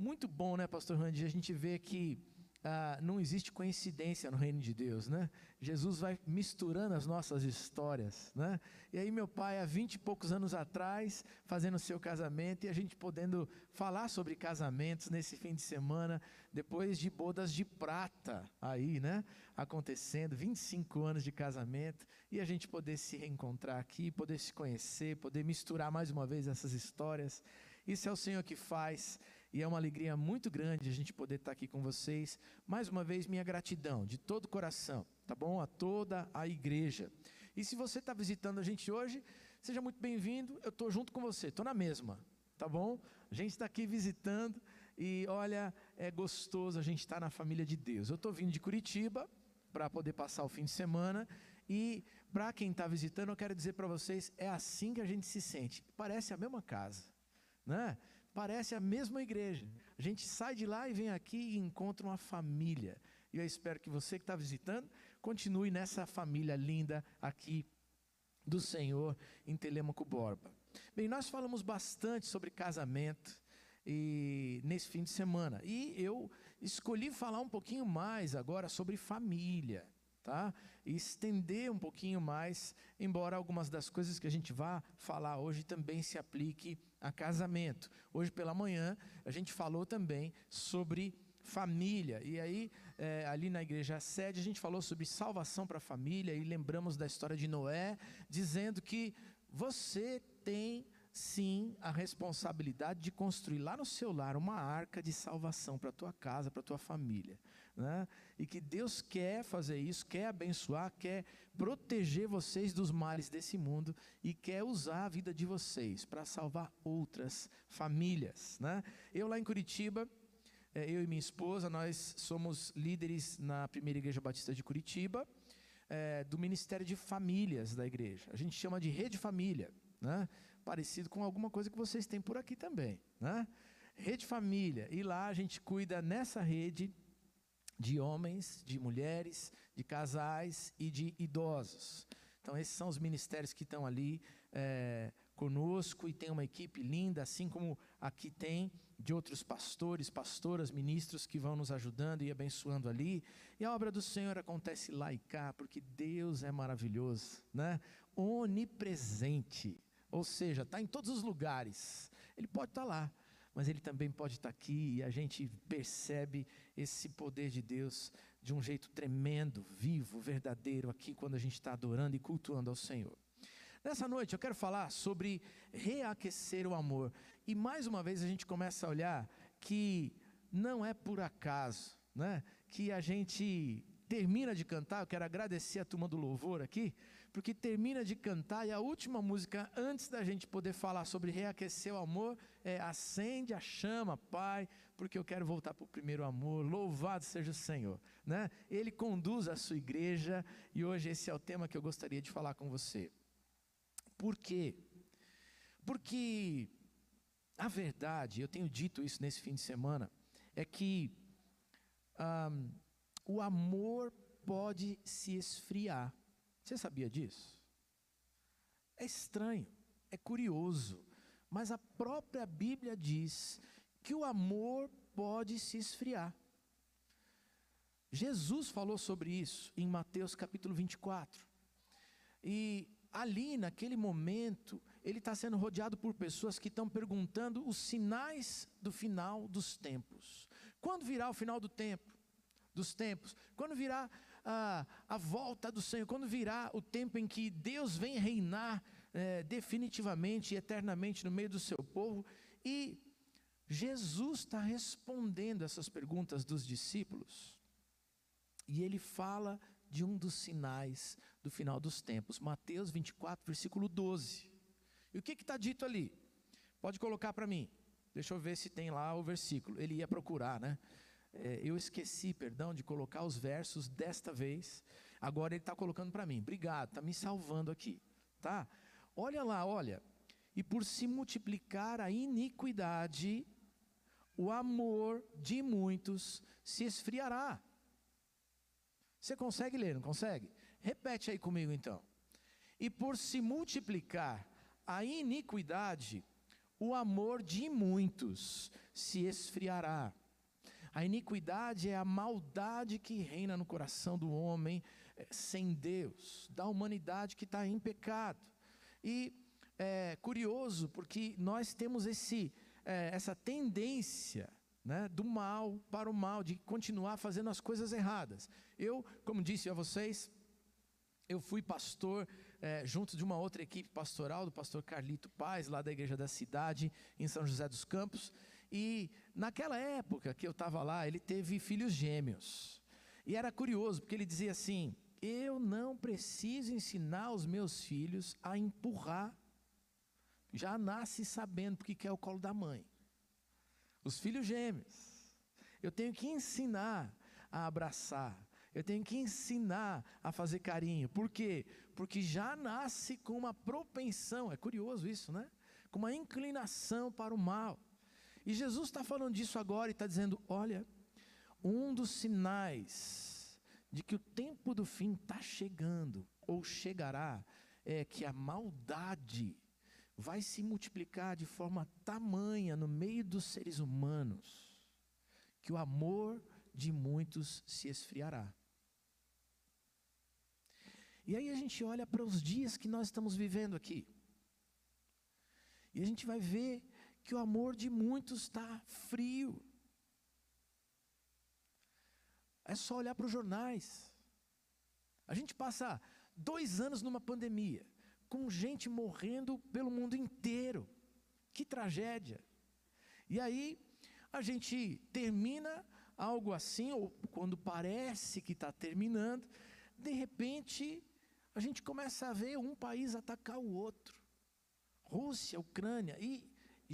Speaker 1: Muito bom, né, Pastor Randy? A gente vê que ah, não existe coincidência no reino de Deus, né? Jesus vai misturando as nossas histórias, né? E aí meu pai, há vinte e poucos anos atrás, fazendo o seu casamento, e a gente podendo falar sobre casamentos nesse fim de semana, depois de bodas de prata aí, né? Acontecendo, 25 anos de casamento, e a gente poder se reencontrar aqui, poder se conhecer, poder misturar mais uma vez essas histórias. Isso é o Senhor que faz. E é uma alegria muito grande a gente poder estar aqui com vocês. Mais uma vez, minha gratidão de todo o coração, tá bom? A toda a igreja. E se você está visitando a gente hoje, seja muito bem-vindo. Eu estou junto com você, estou na mesma, tá bom? A gente está aqui visitando e olha, é gostoso a gente estar tá na família de Deus. Eu estou vindo de Curitiba para poder passar o fim de semana e para quem está visitando, eu quero dizer para vocês, é assim que a gente se sente. Parece a mesma casa, né? Parece a mesma igreja. A gente sai de lá e vem aqui e encontra uma família. E eu espero que você que está visitando continue nessa família linda aqui do Senhor em Telemaco Borba. Bem, nós falamos bastante sobre casamento e nesse fim de semana. E eu escolhi falar um pouquinho mais agora sobre família tá? E estender um pouquinho mais, embora algumas das coisas que a gente vá falar hoje também se aplique a casamento. Hoje pela manhã a gente falou também sobre família. E aí, é, ali na igreja sede, a gente falou sobre salvação para a família e lembramos da história de Noé, dizendo que você tem sim a responsabilidade de construir lá no seu lar uma arca de salvação para a tua casa, para a tua família né? e que Deus quer fazer isso, quer abençoar, quer proteger vocês dos males desse mundo e quer usar a vida de vocês para salvar outras famílias. Né? Eu lá em Curitiba, é, eu e minha esposa, nós somos líderes na primeira igreja batista de Curitiba, é, do Ministério de Famílias da igreja. A gente chama de Rede Família, né? parecido com alguma coisa que vocês têm por aqui também. Né? Rede Família, e lá a gente cuida nessa rede de homens, de mulheres, de casais e de idosos. Então, esses são os ministérios que estão ali é, conosco e tem uma equipe linda, assim como aqui tem de outros pastores, pastoras, ministros que vão nos ajudando e abençoando ali. E a obra do Senhor acontece lá e cá, porque Deus é maravilhoso, né? Onipresente, ou seja, está em todos os lugares. Ele pode estar tá lá, mas ele também pode estar aqui e a gente percebe esse poder de Deus de um jeito tremendo, vivo, verdadeiro aqui quando a gente está adorando e cultuando ao Senhor. Nessa noite eu quero falar sobre reaquecer o amor. E mais uma vez a gente começa a olhar que não é por acaso, né? Que a gente termina de cantar, eu quero agradecer a turma do louvor aqui, porque termina de cantar e a última música antes da gente poder falar sobre reaquecer o amor é acende a chama, Pai, porque eu quero voltar para o primeiro amor. Louvado seja o Senhor, né? Ele conduz a sua igreja e hoje esse é o tema que eu gostaria de falar com você. Por quê? Porque a verdade, eu tenho dito isso nesse fim de semana, é que um, o amor pode se esfriar. Você sabia disso? É estranho, é curioso, mas a própria Bíblia diz que o amor pode se esfriar. Jesus falou sobre isso em Mateus capítulo 24. E ali, naquele momento, ele está sendo rodeado por pessoas que estão perguntando os sinais do final dos tempos. Quando virá o final do tempo? Dos tempos? Quando virá a, a volta do Senhor? Quando virá o tempo em que Deus vem reinar é, definitivamente e eternamente no meio do seu povo? E Jesus está respondendo essas perguntas dos discípulos. E ele fala de um dos sinais do final dos tempos. Mateus 24, versículo 12. E o que está dito ali? Pode colocar para mim. Deixa eu ver se tem lá o versículo. Ele ia procurar, né? É, eu esqueci, perdão, de colocar os versos desta vez. Agora ele está colocando para mim. Obrigado, está me salvando aqui. Tá? Olha lá, olha. E por se multiplicar a iniquidade, o amor de muitos se esfriará. Você consegue ler, não consegue? Repete aí comigo então. E por se multiplicar a iniquidade, o amor de muitos se esfriará. A iniquidade é a maldade que reina no coração do homem é, sem Deus, da humanidade que está em pecado. E é curioso porque nós temos esse, é, essa tendência né, do mal para o mal, de continuar fazendo as coisas erradas. Eu, como disse a vocês, eu fui pastor é, junto de uma outra equipe pastoral, do pastor Carlito Paz, lá da Igreja da Cidade, em São José dos Campos. E naquela época que eu estava lá, ele teve filhos gêmeos. E era curioso, porque ele dizia assim: Eu não preciso ensinar os meus filhos a empurrar. Já nasce sabendo porque quer o colo da mãe os filhos gêmeos. Eu tenho que ensinar a abraçar. Eu tenho que ensinar a fazer carinho. Por quê? Porque já nasce com uma propensão, é curioso isso, né? Com uma inclinação para o mal. E Jesus está falando disso agora e está dizendo: olha, um dos sinais de que o tempo do fim está chegando, ou chegará, é que a maldade vai se multiplicar de forma tamanha no meio dos seres humanos, que o amor de muitos se esfriará. E aí a gente olha para os dias que nós estamos vivendo aqui. E a gente vai ver que o amor de muitos está frio. É só olhar para os jornais. A gente passa dois anos numa pandemia com gente morrendo pelo mundo inteiro. Que tragédia. E aí, a gente termina algo assim, ou quando parece que está terminando, de repente, a gente começa a ver um país atacar o outro. Rússia, Ucrânia, e,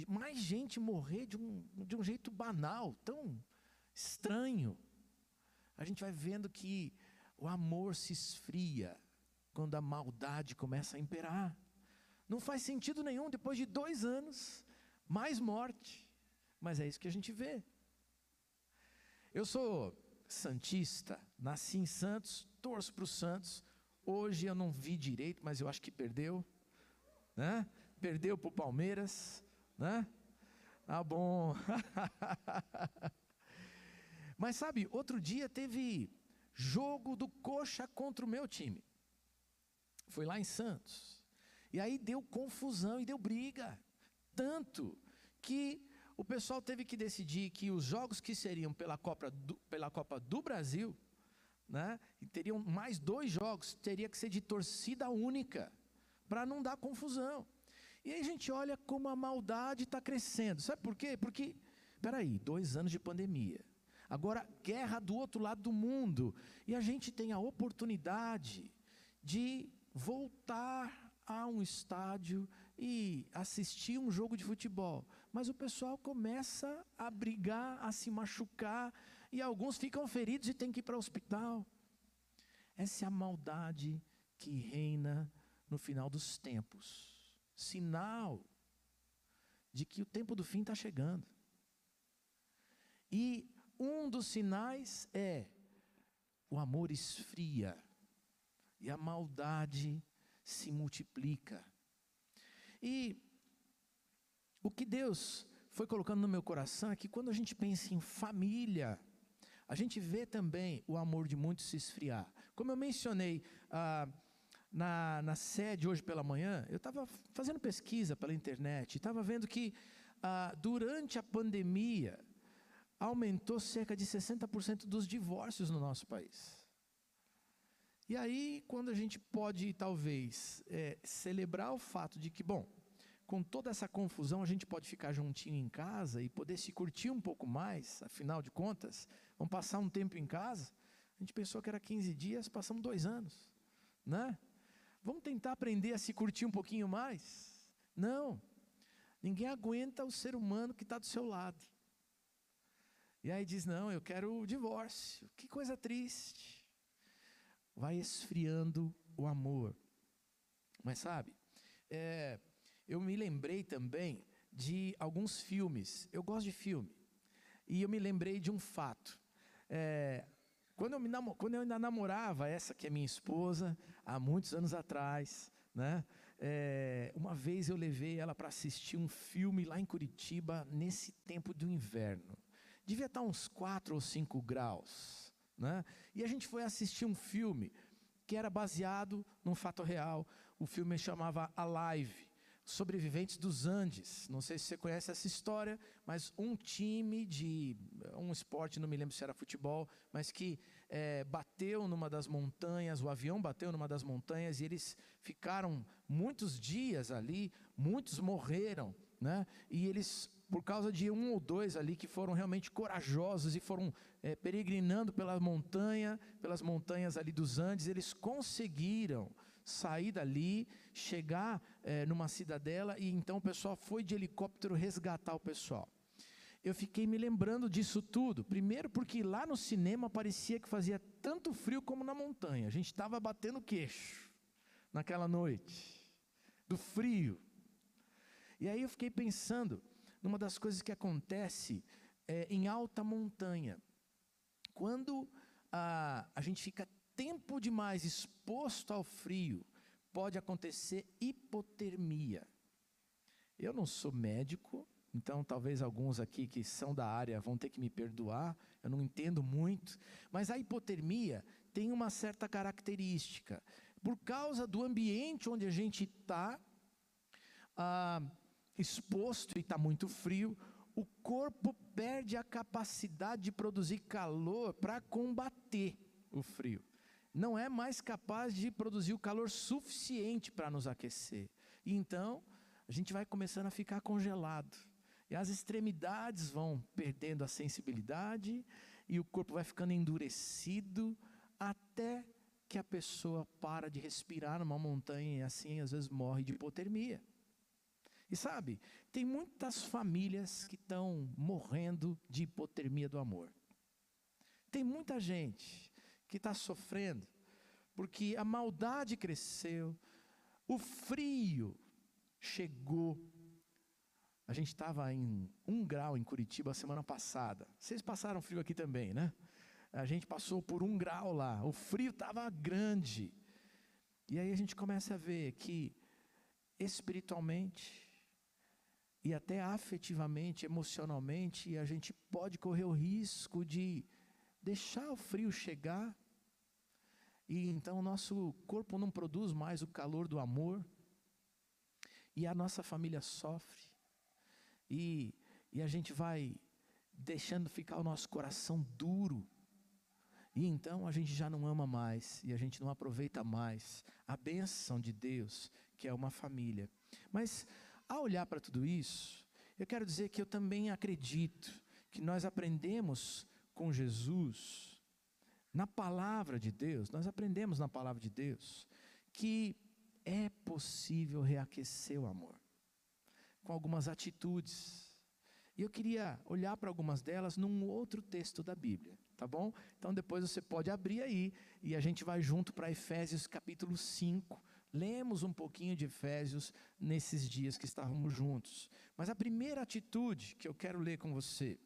Speaker 1: mais gente morrer de um, de um jeito banal, tão estranho. A gente vai vendo que o amor se esfria, quando a maldade começa a imperar. Não faz sentido nenhum, depois de dois anos, mais morte. Mas é isso que a gente vê. Eu sou santista, nasci em Santos, torço para o Santos. Hoje eu não vi direito, mas eu acho que perdeu, né? Perdeu para o Palmeiras, né? Ah, bom. mas sabe, outro dia teve jogo do Coxa contra o meu time. Foi lá em Santos. E aí deu confusão e deu briga. Tanto que o pessoal teve que decidir que os jogos que seriam pela Copa do, pela Copa do Brasil, né, e teriam mais dois jogos, teria que ser de torcida única, para não dar confusão. E aí a gente olha como a maldade está crescendo. Sabe por quê? Porque, peraí, dois anos de pandemia. Agora, guerra do outro lado do mundo. E a gente tem a oportunidade de voltar a um estádio e assistir um jogo de futebol. Mas o pessoal começa a brigar, a se machucar, e alguns ficam feridos e têm que ir para o hospital. Essa é a maldade que reina no final dos tempos sinal de que o tempo do fim está chegando. E um dos sinais é o amor esfria e a maldade se multiplica. E o que Deus foi colocando no meu coração é que quando a gente pensa em família, a gente vê também o amor de muitos se esfriar. Como eu mencionei ah, na, na sede hoje pela manhã, eu estava fazendo pesquisa pela internet, estava vendo que ah, durante a pandemia aumentou cerca de 60% dos divórcios no nosso país. E aí, quando a gente pode, talvez, é, celebrar o fato de que, bom, com toda essa confusão, a gente pode ficar juntinho em casa e poder se curtir um pouco mais, afinal de contas, vamos passar um tempo em casa. A gente pensou que era 15 dias, passamos dois anos, né? Vamos tentar aprender a se curtir um pouquinho mais? Não, ninguém aguenta o ser humano que está do seu lado. E aí diz: Não, eu quero o divórcio. Que coisa triste vai esfriando o amor. Mas sabe, é, eu me lembrei também de alguns filmes. Eu gosto de filme. E eu me lembrei de um fato. É, quando, eu me, quando eu ainda namorava essa que é minha esposa, há muitos anos atrás, né? É, uma vez eu levei ela para assistir um filme lá em Curitiba, nesse tempo do inverno. Devia estar uns 4 ou 5 graus. Né? E a gente foi assistir um filme que era baseado num fato real. O filme chamava Alive, Sobreviventes dos Andes. Não sei se você conhece essa história, mas um time de um esporte, não me lembro se era futebol, mas que é, bateu numa das montanhas, o avião bateu numa das montanhas e eles ficaram muitos dias ali, muitos morreram, né? E eles por causa de um ou dois ali que foram realmente corajosos e foram é, peregrinando pela montanha, pelas montanhas ali dos Andes, eles conseguiram sair dali, chegar é, numa cidadela e então o pessoal foi de helicóptero resgatar o pessoal. Eu fiquei me lembrando disso tudo. Primeiro, porque lá no cinema parecia que fazia tanto frio como na montanha. A gente estava batendo queixo naquela noite, do frio. E aí eu fiquei pensando numa das coisas que acontece é, em alta montanha. Quando a, a gente fica tempo demais exposto ao frio, pode acontecer hipotermia. Eu não sou médico, então talvez alguns aqui que são da área vão ter que me perdoar, eu não entendo muito, mas a hipotermia tem uma certa característica. Por causa do ambiente onde a gente está, ah, exposto e está muito frio, o corpo perde a capacidade de produzir calor para combater o frio. Não é mais capaz de produzir o calor suficiente para nos aquecer. E então, a gente vai começando a ficar congelado. E as extremidades vão perdendo a sensibilidade e o corpo vai ficando endurecido até que a pessoa para de respirar numa montanha e assim às vezes morre de hipotermia. E sabe, tem muitas famílias que estão morrendo de hipotermia do amor. Tem muita gente que está sofrendo porque a maldade cresceu, o frio chegou. A gente estava em um grau em Curitiba semana passada. Vocês passaram frio aqui também, né? A gente passou por um grau lá, o frio estava grande. E aí a gente começa a ver que espiritualmente e até afetivamente, emocionalmente, a gente pode correr o risco de deixar o frio chegar e então o nosso corpo não produz mais o calor do amor e a nossa família sofre e, e a gente vai deixando ficar o nosso coração duro e então a gente já não ama mais e a gente não aproveita mais a bênção de Deus, que é uma família. Mas ao olhar para tudo isso, eu quero dizer que eu também acredito que nós aprendemos com Jesus, na palavra de Deus, nós aprendemos na palavra de Deus, que é possível reaquecer o amor com algumas atitudes. E eu queria olhar para algumas delas num outro texto da Bíblia tá bom? Então depois você pode abrir aí e a gente vai junto para Efésios capítulo 5. Lemos um pouquinho de Efésios nesses dias que estávamos juntos. Mas a primeira atitude que eu quero ler com você,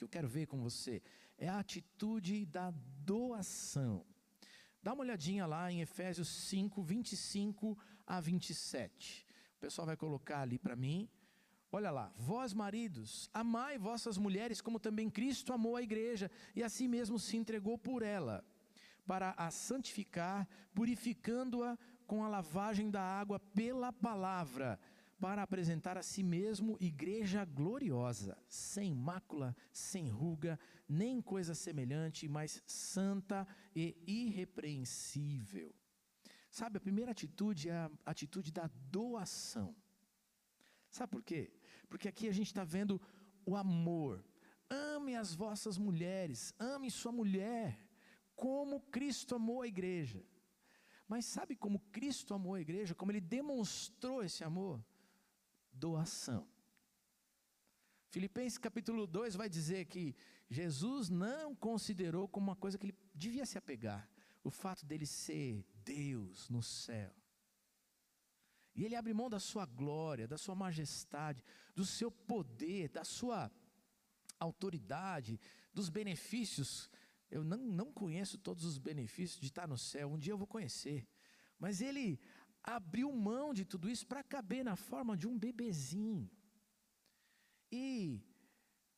Speaker 1: que eu quero ver com você, é a atitude da doação. Dá uma olhadinha lá em Efésios 5, 25 a 27. O pessoal vai colocar ali para mim. Olha lá, vós maridos, amai vossas mulheres como também Cristo amou a igreja e assim mesmo se entregou por ela, para a santificar, purificando-a com a lavagem da água pela palavra, para apresentar a si mesmo igreja gloriosa, sem mácula, sem ruga, nem coisa semelhante, mas santa e irrepreensível. Sabe, a primeira atitude é a atitude da doação. Sabe por quê? Porque aqui a gente está vendo o amor. Ame as vossas mulheres, ame sua mulher, como Cristo amou a igreja. Mas sabe como Cristo amou a igreja? Como ele demonstrou esse amor? Doação. Filipenses capítulo 2 vai dizer que Jesus não considerou como uma coisa que ele devia se apegar, o fato dele ser Deus no céu. E ele abre mão da sua glória, da sua majestade, do seu poder, da sua autoridade, dos benefícios. Eu não, não conheço todos os benefícios de estar no céu, um dia eu vou conhecer. Mas ele abriu mão de tudo isso para caber na forma de um bebezinho. E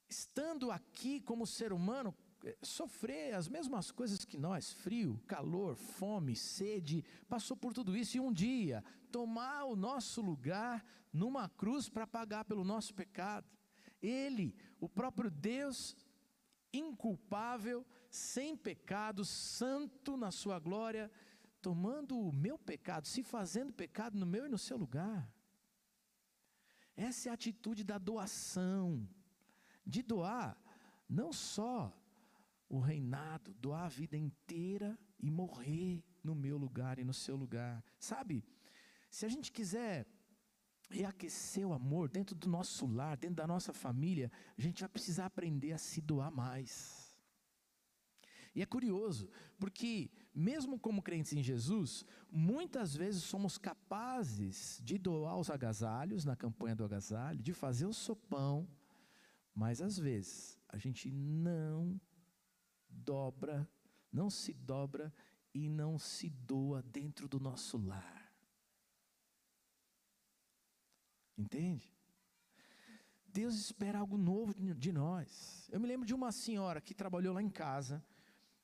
Speaker 1: estando aqui como ser humano, sofrer as mesmas coisas que nós, frio, calor, fome, sede, passou por tudo isso e um dia tomar o nosso lugar numa cruz para pagar pelo nosso pecado. Ele, o próprio Deus inculpável, sem pecado, santo na sua glória, tomando o meu pecado, se fazendo pecado no meu e no seu lugar. Essa é a atitude da doação, de doar não só o reinado, doar a vida inteira e morrer no meu lugar e no seu lugar. Sabe, se a gente quiser reaquecer o amor dentro do nosso lar, dentro da nossa família, a gente vai precisar aprender a se doar mais. E é curioso, porque mesmo como crentes em Jesus, muitas vezes somos capazes de doar os agasalhos na campanha do agasalho, de fazer o sopão, mas às vezes a gente não dobra, não se dobra e não se doa dentro do nosso lar. Entende? Deus espera algo novo de nós. Eu me lembro de uma senhora que trabalhou lá em casa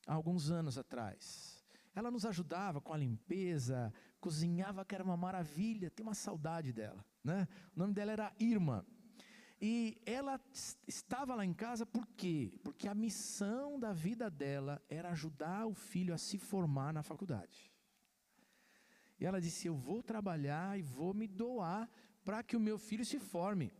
Speaker 1: há alguns anos atrás. Ela nos ajudava com a limpeza, cozinhava, que era uma maravilha. Tem uma saudade dela, né? O nome dela era Irma. E ela estava lá em casa por quê? Porque a missão da vida dela era ajudar o filho a se formar na faculdade. E ela disse: Eu vou trabalhar e vou me doar para que o meu filho se forme.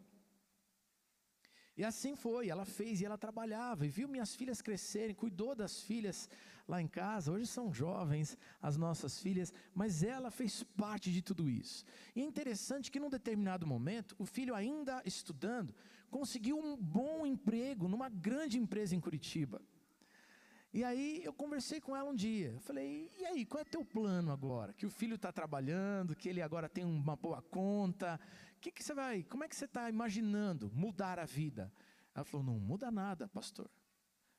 Speaker 1: E assim foi, ela fez e ela trabalhava e viu minhas filhas crescerem, cuidou das filhas lá em casa. Hoje são jovens as nossas filhas, mas ela fez parte de tudo isso. E é interessante que num determinado momento, o filho ainda estudando, conseguiu um bom emprego numa grande empresa em Curitiba. E aí eu conversei com ela um dia. Falei: "E aí, qual é teu plano agora? Que o filho está trabalhando, que ele agora tem uma boa conta, que, que você vai, como é que você está imaginando mudar a vida? Ela falou, não muda nada, pastor.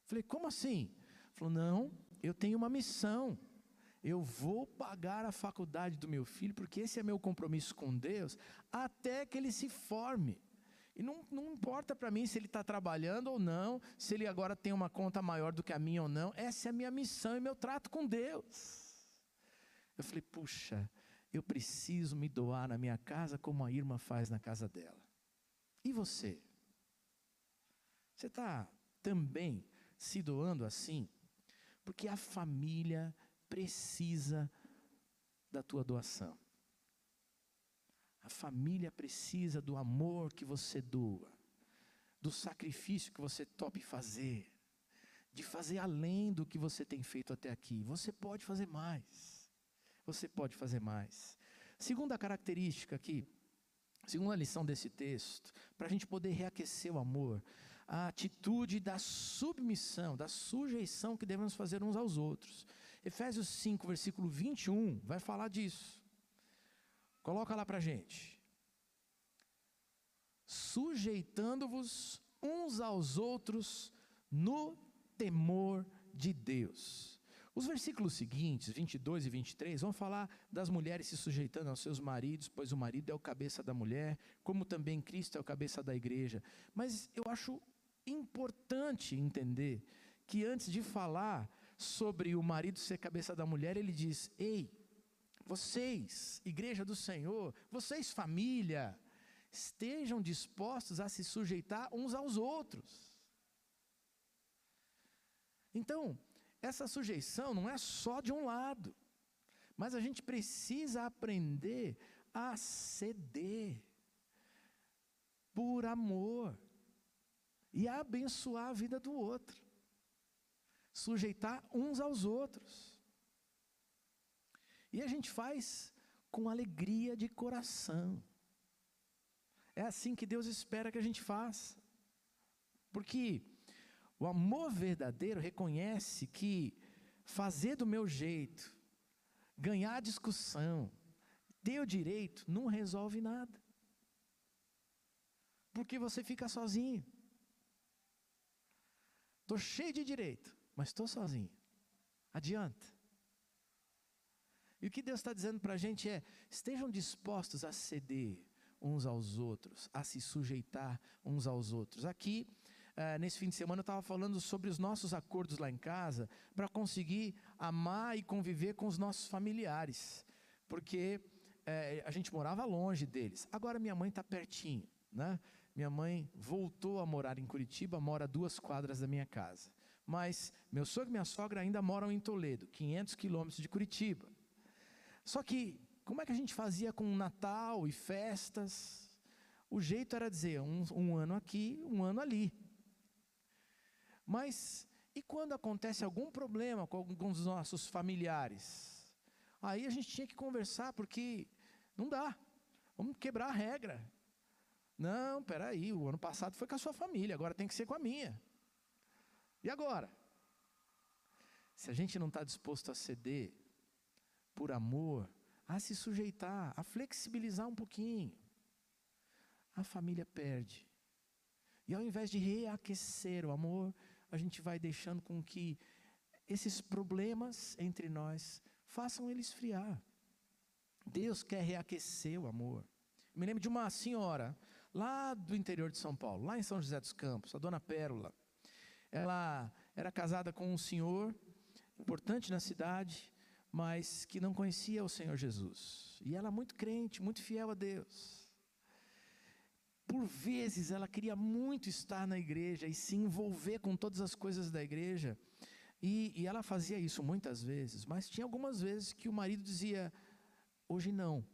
Speaker 1: Falei, como assim? Falou: Não, eu tenho uma missão. Eu vou pagar a faculdade do meu filho, porque esse é meu compromisso com Deus, até que ele se forme. E não, não importa para mim se ele está trabalhando ou não, se ele agora tem uma conta maior do que a minha ou não, essa é a minha missão e meu trato com Deus. Eu falei, puxa, eu preciso me doar na minha casa como a irmã faz na casa dela. E você? Você está também se doando assim? Porque a família precisa da tua doação. A família precisa do amor que você doa, do sacrifício que você tope fazer, de fazer além do que você tem feito até aqui. Você pode fazer mais. Você pode fazer mais. Segunda característica aqui, segunda lição desse texto, para a gente poder reaquecer o amor, a atitude da submissão, da sujeição que devemos fazer uns aos outros. Efésios 5, versículo 21, vai falar disso. Coloca lá para gente. Sujeitando-vos uns aos outros no temor de Deus. Os versículos seguintes, 22 e 23, vão falar das mulheres se sujeitando aos seus maridos, pois o marido é o cabeça da mulher, como também Cristo é o cabeça da igreja. Mas eu acho importante entender que antes de falar sobre o marido ser cabeça da mulher, ele diz: Ei, vocês, igreja do Senhor, vocês, família, estejam dispostos a se sujeitar uns aos outros. Então, essa sujeição não é só de um lado, mas a gente precisa aprender a ceder por amor e abençoar a vida do outro sujeitar uns aos outros. E a gente faz com alegria de coração. É assim que Deus espera que a gente faça. Porque o amor verdadeiro reconhece que fazer do meu jeito, ganhar discussão, ter o direito, não resolve nada. Porque você fica sozinho. Estou cheio de direito mas estou sozinho. Adianta. E o que Deus está dizendo para a gente é: estejam dispostos a ceder uns aos outros, a se sujeitar uns aos outros. Aqui, uh, nesse fim de semana, eu estava falando sobre os nossos acordos lá em casa para conseguir amar e conviver com os nossos familiares, porque uh, a gente morava longe deles. Agora minha mãe está pertinho, né? Minha mãe voltou a morar em Curitiba, mora a duas quadras da minha casa mas meu sogro e minha sogra ainda moram em Toledo, 500 quilômetros de Curitiba. Só que, como é que a gente fazia com Natal e festas? O jeito era dizer um, um ano aqui, um ano ali. Mas, e quando acontece algum problema com alguns dos nossos familiares? Aí a gente tinha que conversar, porque não dá. Vamos quebrar a regra. Não, peraí, o ano passado foi com a sua família, agora tem que ser com a minha. E agora? Se a gente não está disposto a ceder por amor, a se sujeitar, a flexibilizar um pouquinho, a família perde. E ao invés de reaquecer o amor, a gente vai deixando com que esses problemas entre nós façam ele esfriar. Deus quer reaquecer o amor. me lembro de uma senhora lá do interior de São Paulo, lá em São José dos Campos, a dona Pérola. Ela era casada com um senhor importante na cidade, mas que não conhecia o Senhor Jesus. E ela muito crente, muito fiel a Deus. Por vezes ela queria muito estar na igreja e se envolver com todas as coisas da igreja. E, e ela fazia isso muitas vezes, mas tinha algumas vezes que o marido dizia: Hoje não,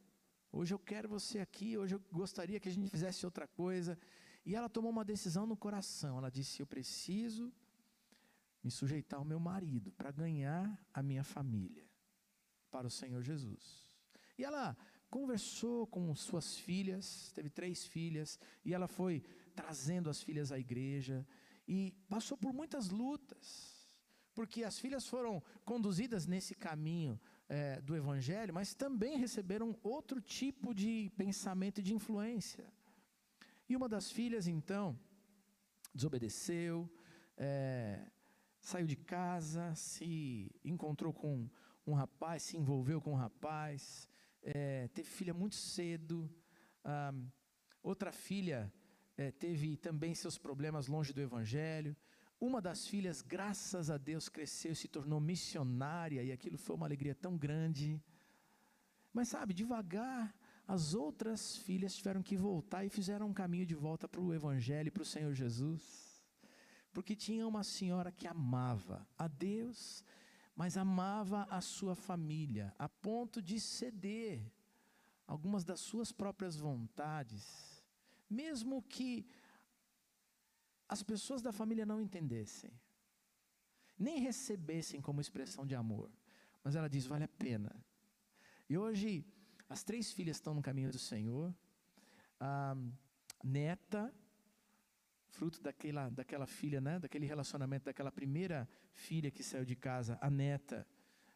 Speaker 1: hoje eu quero você aqui, hoje eu gostaria que a gente fizesse outra coisa. E ela tomou uma decisão no coração. Ela disse: Eu preciso me sujeitar ao meu marido para ganhar a minha família para o Senhor Jesus. E ela conversou com suas filhas, teve três filhas, e ela foi trazendo as filhas à igreja e passou por muitas lutas, porque as filhas foram conduzidas nesse caminho é, do Evangelho, mas também receberam outro tipo de pensamento e de influência. E uma das filhas, então, desobedeceu, é, saiu de casa, se encontrou com um rapaz, se envolveu com um rapaz, é, teve filha muito cedo. Ah, outra filha é, teve também seus problemas longe do Evangelho. Uma das filhas, graças a Deus, cresceu e se tornou missionária, e aquilo foi uma alegria tão grande. Mas sabe, devagar, as outras filhas tiveram que voltar e fizeram um caminho de volta para o Evangelho para o Senhor Jesus. Porque tinha uma senhora que amava a Deus, mas amava a sua família, a ponto de ceder algumas das suas próprias vontades, mesmo que as pessoas da família não entendessem, nem recebessem como expressão de amor. Mas ela diz: vale a pena. E hoje, as três filhas estão no caminho do Senhor. A neta, fruto daquela, daquela filha, né, daquele relacionamento, daquela primeira filha que saiu de casa, a neta,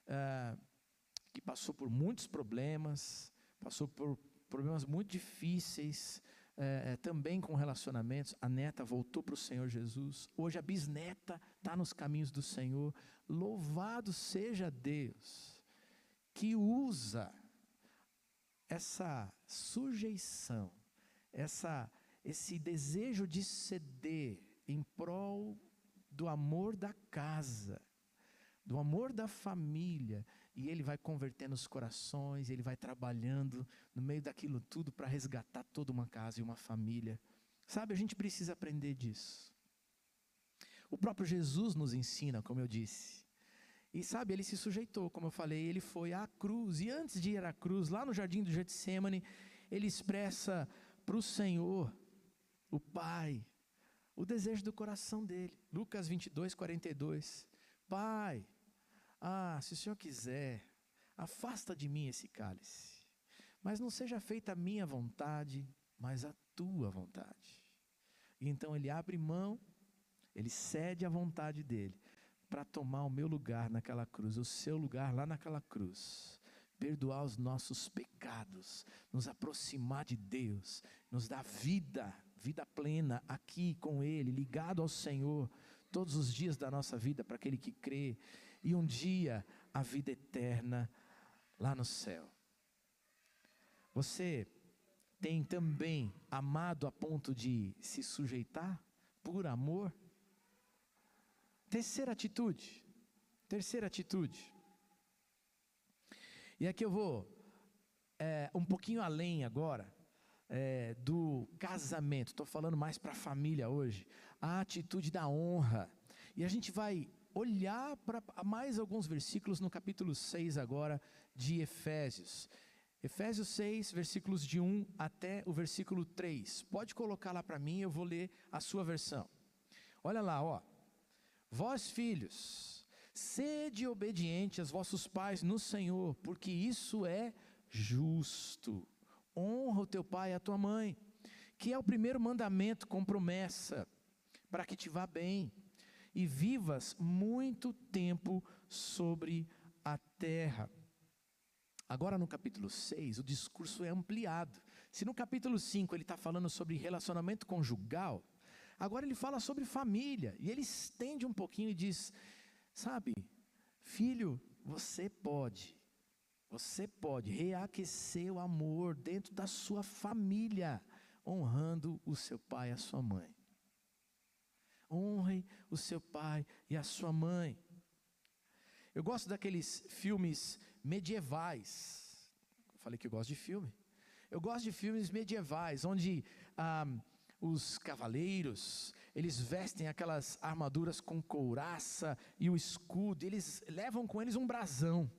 Speaker 1: uh, que passou por muitos problemas, passou por problemas muito difíceis, é, é, também com relacionamentos. A neta voltou para o Senhor Jesus. Hoje a bisneta está nos caminhos do Senhor. Louvado seja Deus que usa essa sujeição, essa, esse desejo de ceder em prol do amor da casa, do amor da família, e ele vai convertendo os corações, ele vai trabalhando no meio daquilo tudo para resgatar toda uma casa e uma família. Sabe, a gente precisa aprender disso. O próprio Jesus nos ensina, como eu disse. E sabe, ele se sujeitou, como eu falei, ele foi à cruz. E antes de ir à cruz, lá no jardim do Getsemane, ele expressa para o Senhor, o Pai, o desejo do coração dele. Lucas 22, 42. Pai, ah, se o Senhor quiser, afasta de mim esse cálice. Mas não seja feita a minha vontade, mas a tua vontade. E então ele abre mão, ele cede à vontade dele para tomar o meu lugar naquela cruz, o seu lugar lá naquela cruz. Perdoar os nossos pecados, nos aproximar de Deus, nos dar vida, vida plena aqui com Ele, ligado ao Senhor, todos os dias da nossa vida, para aquele que crê e um dia a vida eterna lá no céu. Você tem também amado a ponto de se sujeitar por amor? Terceira atitude. Terceira atitude. E aqui eu vou é, um pouquinho além agora é, do casamento. Estou falando mais para a família hoje. A atitude da honra. E a gente vai olhar para mais alguns versículos no capítulo 6 agora de Efésios. Efésios 6, versículos de 1 até o versículo 3. Pode colocar lá para mim, eu vou ler a sua versão. Olha lá, ó. Vós filhos, sede obediente aos vossos pais no Senhor, porque isso é justo. Honra o teu pai e a tua mãe, que é o primeiro mandamento com promessa, para que te vá bem e vivas muito tempo sobre a terra. Agora no capítulo 6, o discurso é ampliado. Se no capítulo 5 ele está falando sobre relacionamento conjugal, agora ele fala sobre família. E ele estende um pouquinho e diz: Sabe, filho, você pode, você pode reaquecer o amor dentro da sua família, honrando o seu pai e a sua mãe. Honre o seu pai e a sua mãe. Eu gosto daqueles filmes medievais. Falei que eu gosto de filme. Eu gosto de filmes medievais, onde ah, os cavaleiros, eles vestem aquelas armaduras com couraça e o escudo, eles levam com eles um brasão.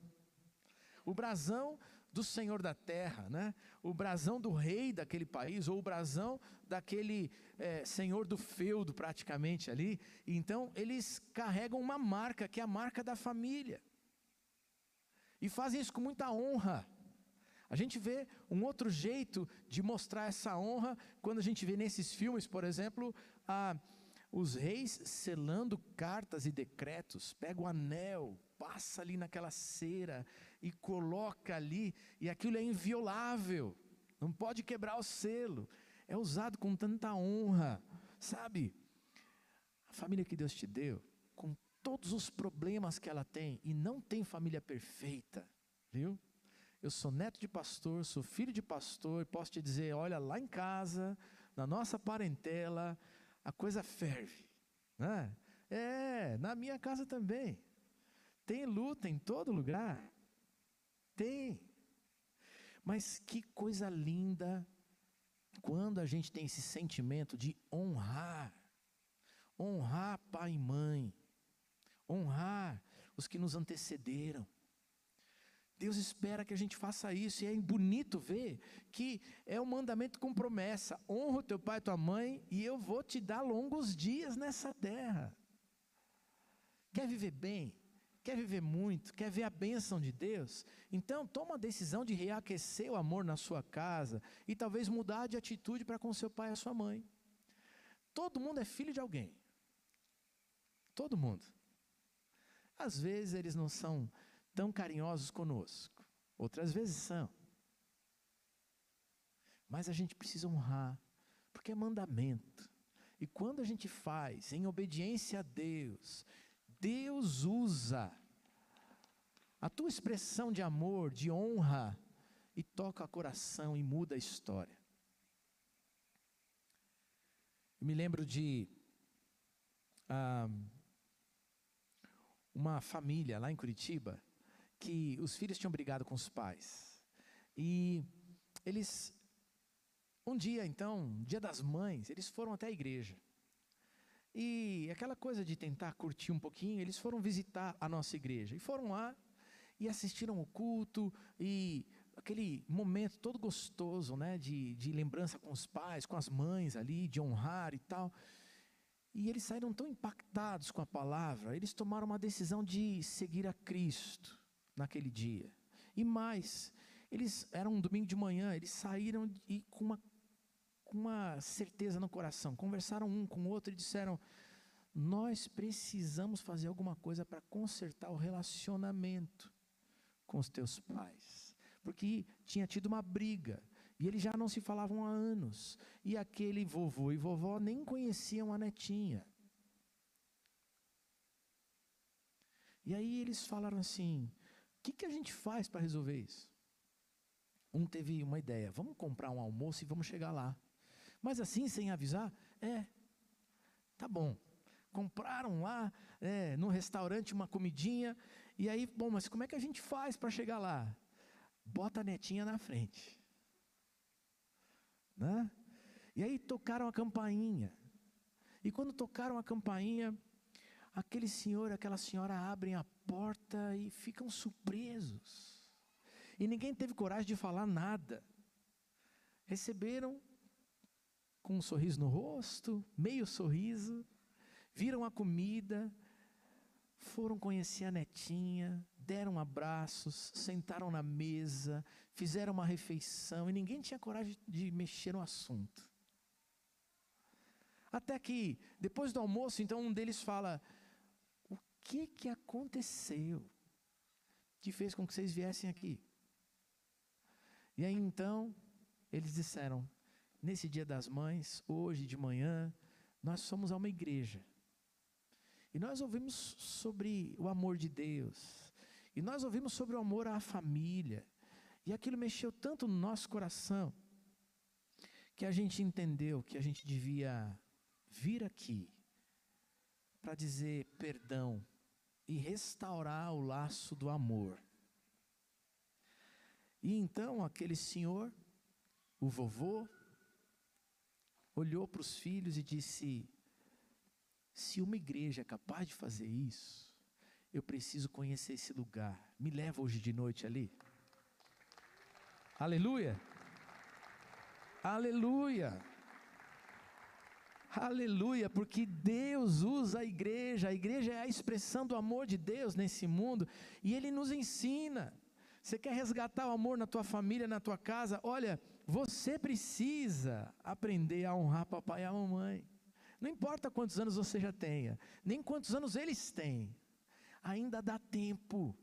Speaker 1: O brasão do senhor da terra, né? o brasão do rei daquele país, ou o brasão daquele é, senhor do feudo, praticamente ali. Então, eles carregam uma marca, que é a marca da família. E fazem isso com muita honra. A gente vê um outro jeito de mostrar essa honra quando a gente vê nesses filmes, por exemplo, a, os reis selando cartas e decretos, pega o anel, passa ali naquela cera e coloca ali, e aquilo é inviolável, não pode quebrar o selo, é usado com tanta honra, sabe? A família que Deus te deu, com todos os problemas que ela tem e não tem família perfeita, viu? Eu sou neto de pastor, sou filho de pastor, posso te dizer, olha, lá em casa, na nossa parentela, a coisa ferve. Né? É, na minha casa também. Tem luta em todo lugar. Tem. Mas que coisa linda quando a gente tem esse sentimento de honrar. Honrar pai e mãe. Honrar os que nos antecederam. Deus espera que a gente faça isso, e é bonito ver que é um mandamento com promessa: honra o teu pai e tua mãe, e eu vou te dar longos dias nessa terra. Quer viver bem? Quer viver muito? Quer ver a bênção de Deus? Então, toma a decisão de reaquecer o amor na sua casa e talvez mudar de atitude para com seu pai e sua mãe. Todo mundo é filho de alguém. Todo mundo. Às vezes eles não são tão carinhosos conosco, outras vezes são. Mas a gente precisa honrar, porque é mandamento. E quando a gente faz em obediência a Deus, Deus usa a tua expressão de amor, de honra, e toca o coração e muda a história. Eu me lembro de ah, uma família lá em Curitiba que os filhos tinham brigado com os pais. E eles, um dia então, dia das mães, eles foram até a igreja. E aquela coisa de tentar curtir um pouquinho, eles foram visitar a nossa igreja. E foram lá e assistiram o culto e aquele momento todo gostoso, né, de, de lembrança com os pais, com as mães ali, de honrar e tal. E eles saíram tão impactados com a palavra, eles tomaram uma decisão de seguir a Cristo naquele dia. E mais, eles eram um domingo de manhã, eles saíram e com uma com uma certeza no coração, conversaram um com o outro e disseram: Nós precisamos fazer alguma coisa para consertar o relacionamento com os teus pais. Porque tinha tido uma briga e eles já não se falavam há anos. E aquele vovô e vovó nem conheciam a netinha. E aí eles falaram assim: o que, que a gente faz para resolver isso? Um teve uma ideia: vamos comprar um almoço e vamos chegar lá. Mas assim, sem avisar? É, tá bom. Compraram lá é, no restaurante uma comidinha, e aí, bom, mas como é que a gente faz para chegar lá? Bota a netinha na frente. Né? E aí tocaram a campainha. E quando tocaram a campainha, aquele senhor, aquela senhora abrem a porta e ficam surpresos. E ninguém teve coragem de falar nada. Receberam com um sorriso no rosto, meio sorriso, viram a comida, foram conhecer a netinha, deram abraços, sentaram na mesa, fizeram uma refeição e ninguém tinha coragem de mexer no assunto. Até que, depois do almoço, então um deles fala: O que que aconteceu que fez com que vocês viessem aqui? E aí então, eles disseram: nesse dia das mães, hoje de manhã, nós somos uma igreja. E nós ouvimos sobre o amor de Deus. E nós ouvimos sobre o amor à família. E aquilo mexeu tanto no nosso coração que a gente entendeu que a gente devia vir aqui para dizer perdão e restaurar o laço do amor. E então aquele senhor, o vovô, olhou para os filhos e disse: Se uma igreja é capaz de fazer isso, eu preciso conhecer esse lugar. Me leva hoje de noite ali. Aleluia! Aleluia! Aleluia, porque Deus usa a igreja, a igreja é a expressão do amor de Deus nesse mundo, e Ele nos ensina. Você quer resgatar o amor na tua família, na tua casa? Olha, você precisa aprender a honrar papai e a mamãe. Não importa quantos anos você já tenha, nem quantos anos eles têm, ainda dá tempo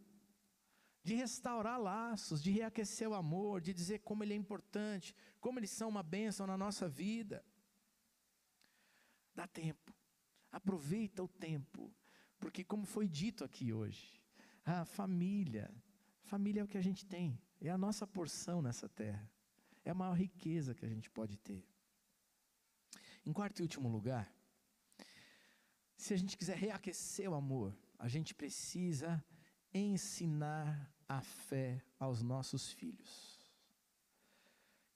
Speaker 1: de restaurar laços, de reaquecer o amor, de dizer como ele é importante, como eles são uma bênção na nossa vida. Dá tempo, aproveita o tempo, Porque, como foi dito aqui hoje, a família, família é o que a gente tem, é a nossa porção nessa terra, é a maior riqueza que a gente pode ter. Em quarto e último lugar, se a gente quiser reaquecer o amor, a gente precisa ensinar a fé aos nossos filhos.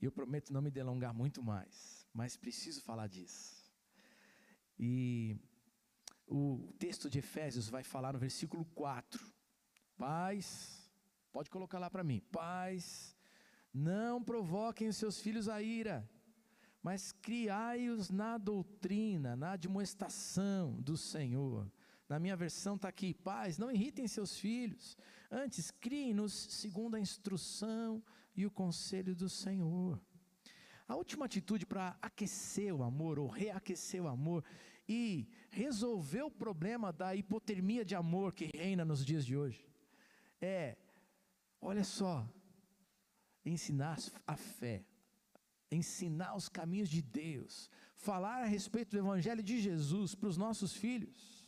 Speaker 1: E eu prometo não me delongar muito mais, mas preciso falar disso. E o texto de Efésios vai falar no versículo 4: Pais, pode colocar lá para mim, pais, não provoquem os seus filhos a ira, mas criai-os na doutrina, na admoestação do Senhor. Na minha versão está aqui: pais, não irritem seus filhos, antes criem-nos segundo a instrução e o conselho do Senhor. A última atitude para aquecer o amor ou reaquecer o amor e resolver o problema da hipotermia de amor que reina nos dias de hoje é, olha só, ensinar a fé, ensinar os caminhos de Deus, falar a respeito do Evangelho de Jesus para os nossos filhos.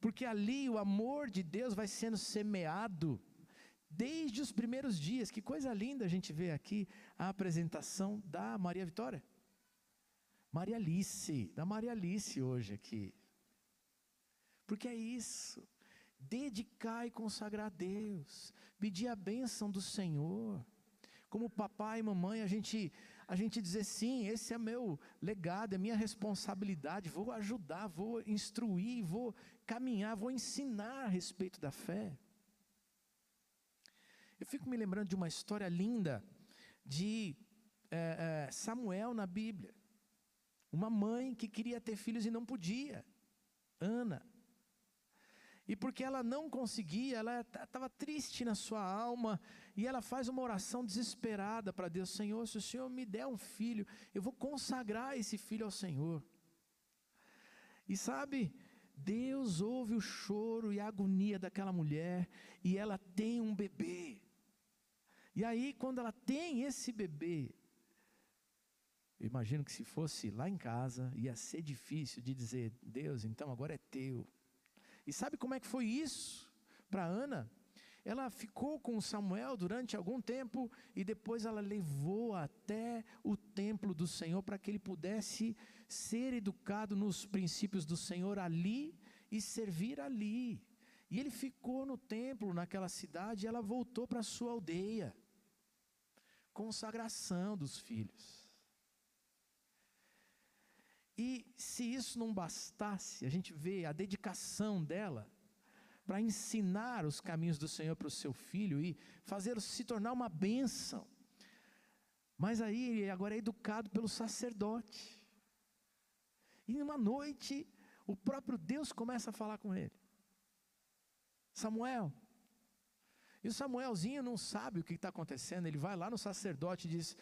Speaker 1: Porque ali o amor de Deus vai sendo semeado desde os primeiros dias. Que coisa linda a gente vê aqui a apresentação da Maria Vitória. Maria Alice, da Maria Alice hoje aqui. Porque é isso. Dedicar e consagrar a Deus, pedir a bênção do Senhor. Como papai e mamãe, a gente a gente dizer sim, esse é meu legado, é minha responsabilidade, vou ajudar, vou instruir, vou caminhar, vou ensinar a respeito da fé. Eu fico me lembrando de uma história linda de é, é, Samuel na Bíblia. Uma mãe que queria ter filhos e não podia, Ana. E porque ela não conseguia, ela estava triste na sua alma, e ela faz uma oração desesperada para Deus: Senhor, se o Senhor me der um filho, eu vou consagrar esse filho ao Senhor. E sabe, Deus ouve o choro e a agonia daquela mulher, e ela tem um bebê. E aí, quando ela tem esse bebê, eu imagino que se fosse lá em casa, ia ser difícil de dizer: Deus, então agora é teu. E sabe como é que foi isso para Ana? Ela ficou com Samuel durante algum tempo e depois ela levou até o templo do Senhor para que ele pudesse ser educado nos princípios do Senhor ali e servir ali. E ele ficou no templo, naquela cidade, e ela voltou para sua aldeia. Consagração dos filhos. E se isso não bastasse, a gente vê a dedicação dela para ensinar os caminhos do Senhor para o seu filho e fazê-lo se tornar uma bênção. Mas aí ele agora é educado pelo sacerdote. E numa noite, o próprio Deus começa a falar com ele. Samuel. E o Samuelzinho não sabe o que está acontecendo. Ele vai lá no sacerdote e diz: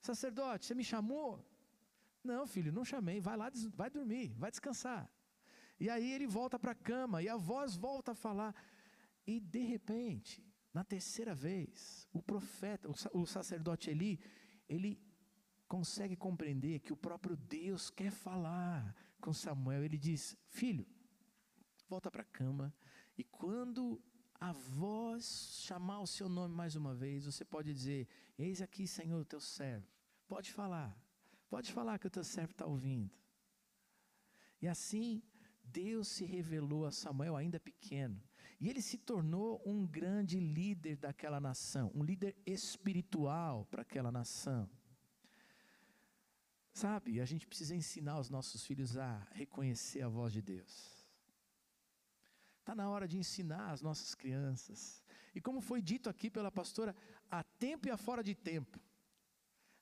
Speaker 1: Sacerdote, você me chamou? Não, filho, não chamei, vai lá, vai dormir, vai descansar. E aí ele volta para a cama e a voz volta a falar. E de repente, na terceira vez, o profeta, o sacerdote Eli, ele consegue compreender que o próprio Deus quer falar com Samuel. Ele diz: Filho, volta para a cama e quando a voz chamar o seu nome mais uma vez, você pode dizer: Eis aqui, Senhor, teu servo. Pode falar. Pode falar que o teu servo está ouvindo. E assim, Deus se revelou a Samuel ainda pequeno. E ele se tornou um grande líder daquela nação, um líder espiritual para aquela nação. Sabe, a gente precisa ensinar os nossos filhos a reconhecer a voz de Deus. Está na hora de ensinar as nossas crianças. E como foi dito aqui pela pastora, a tempo e fora de tempo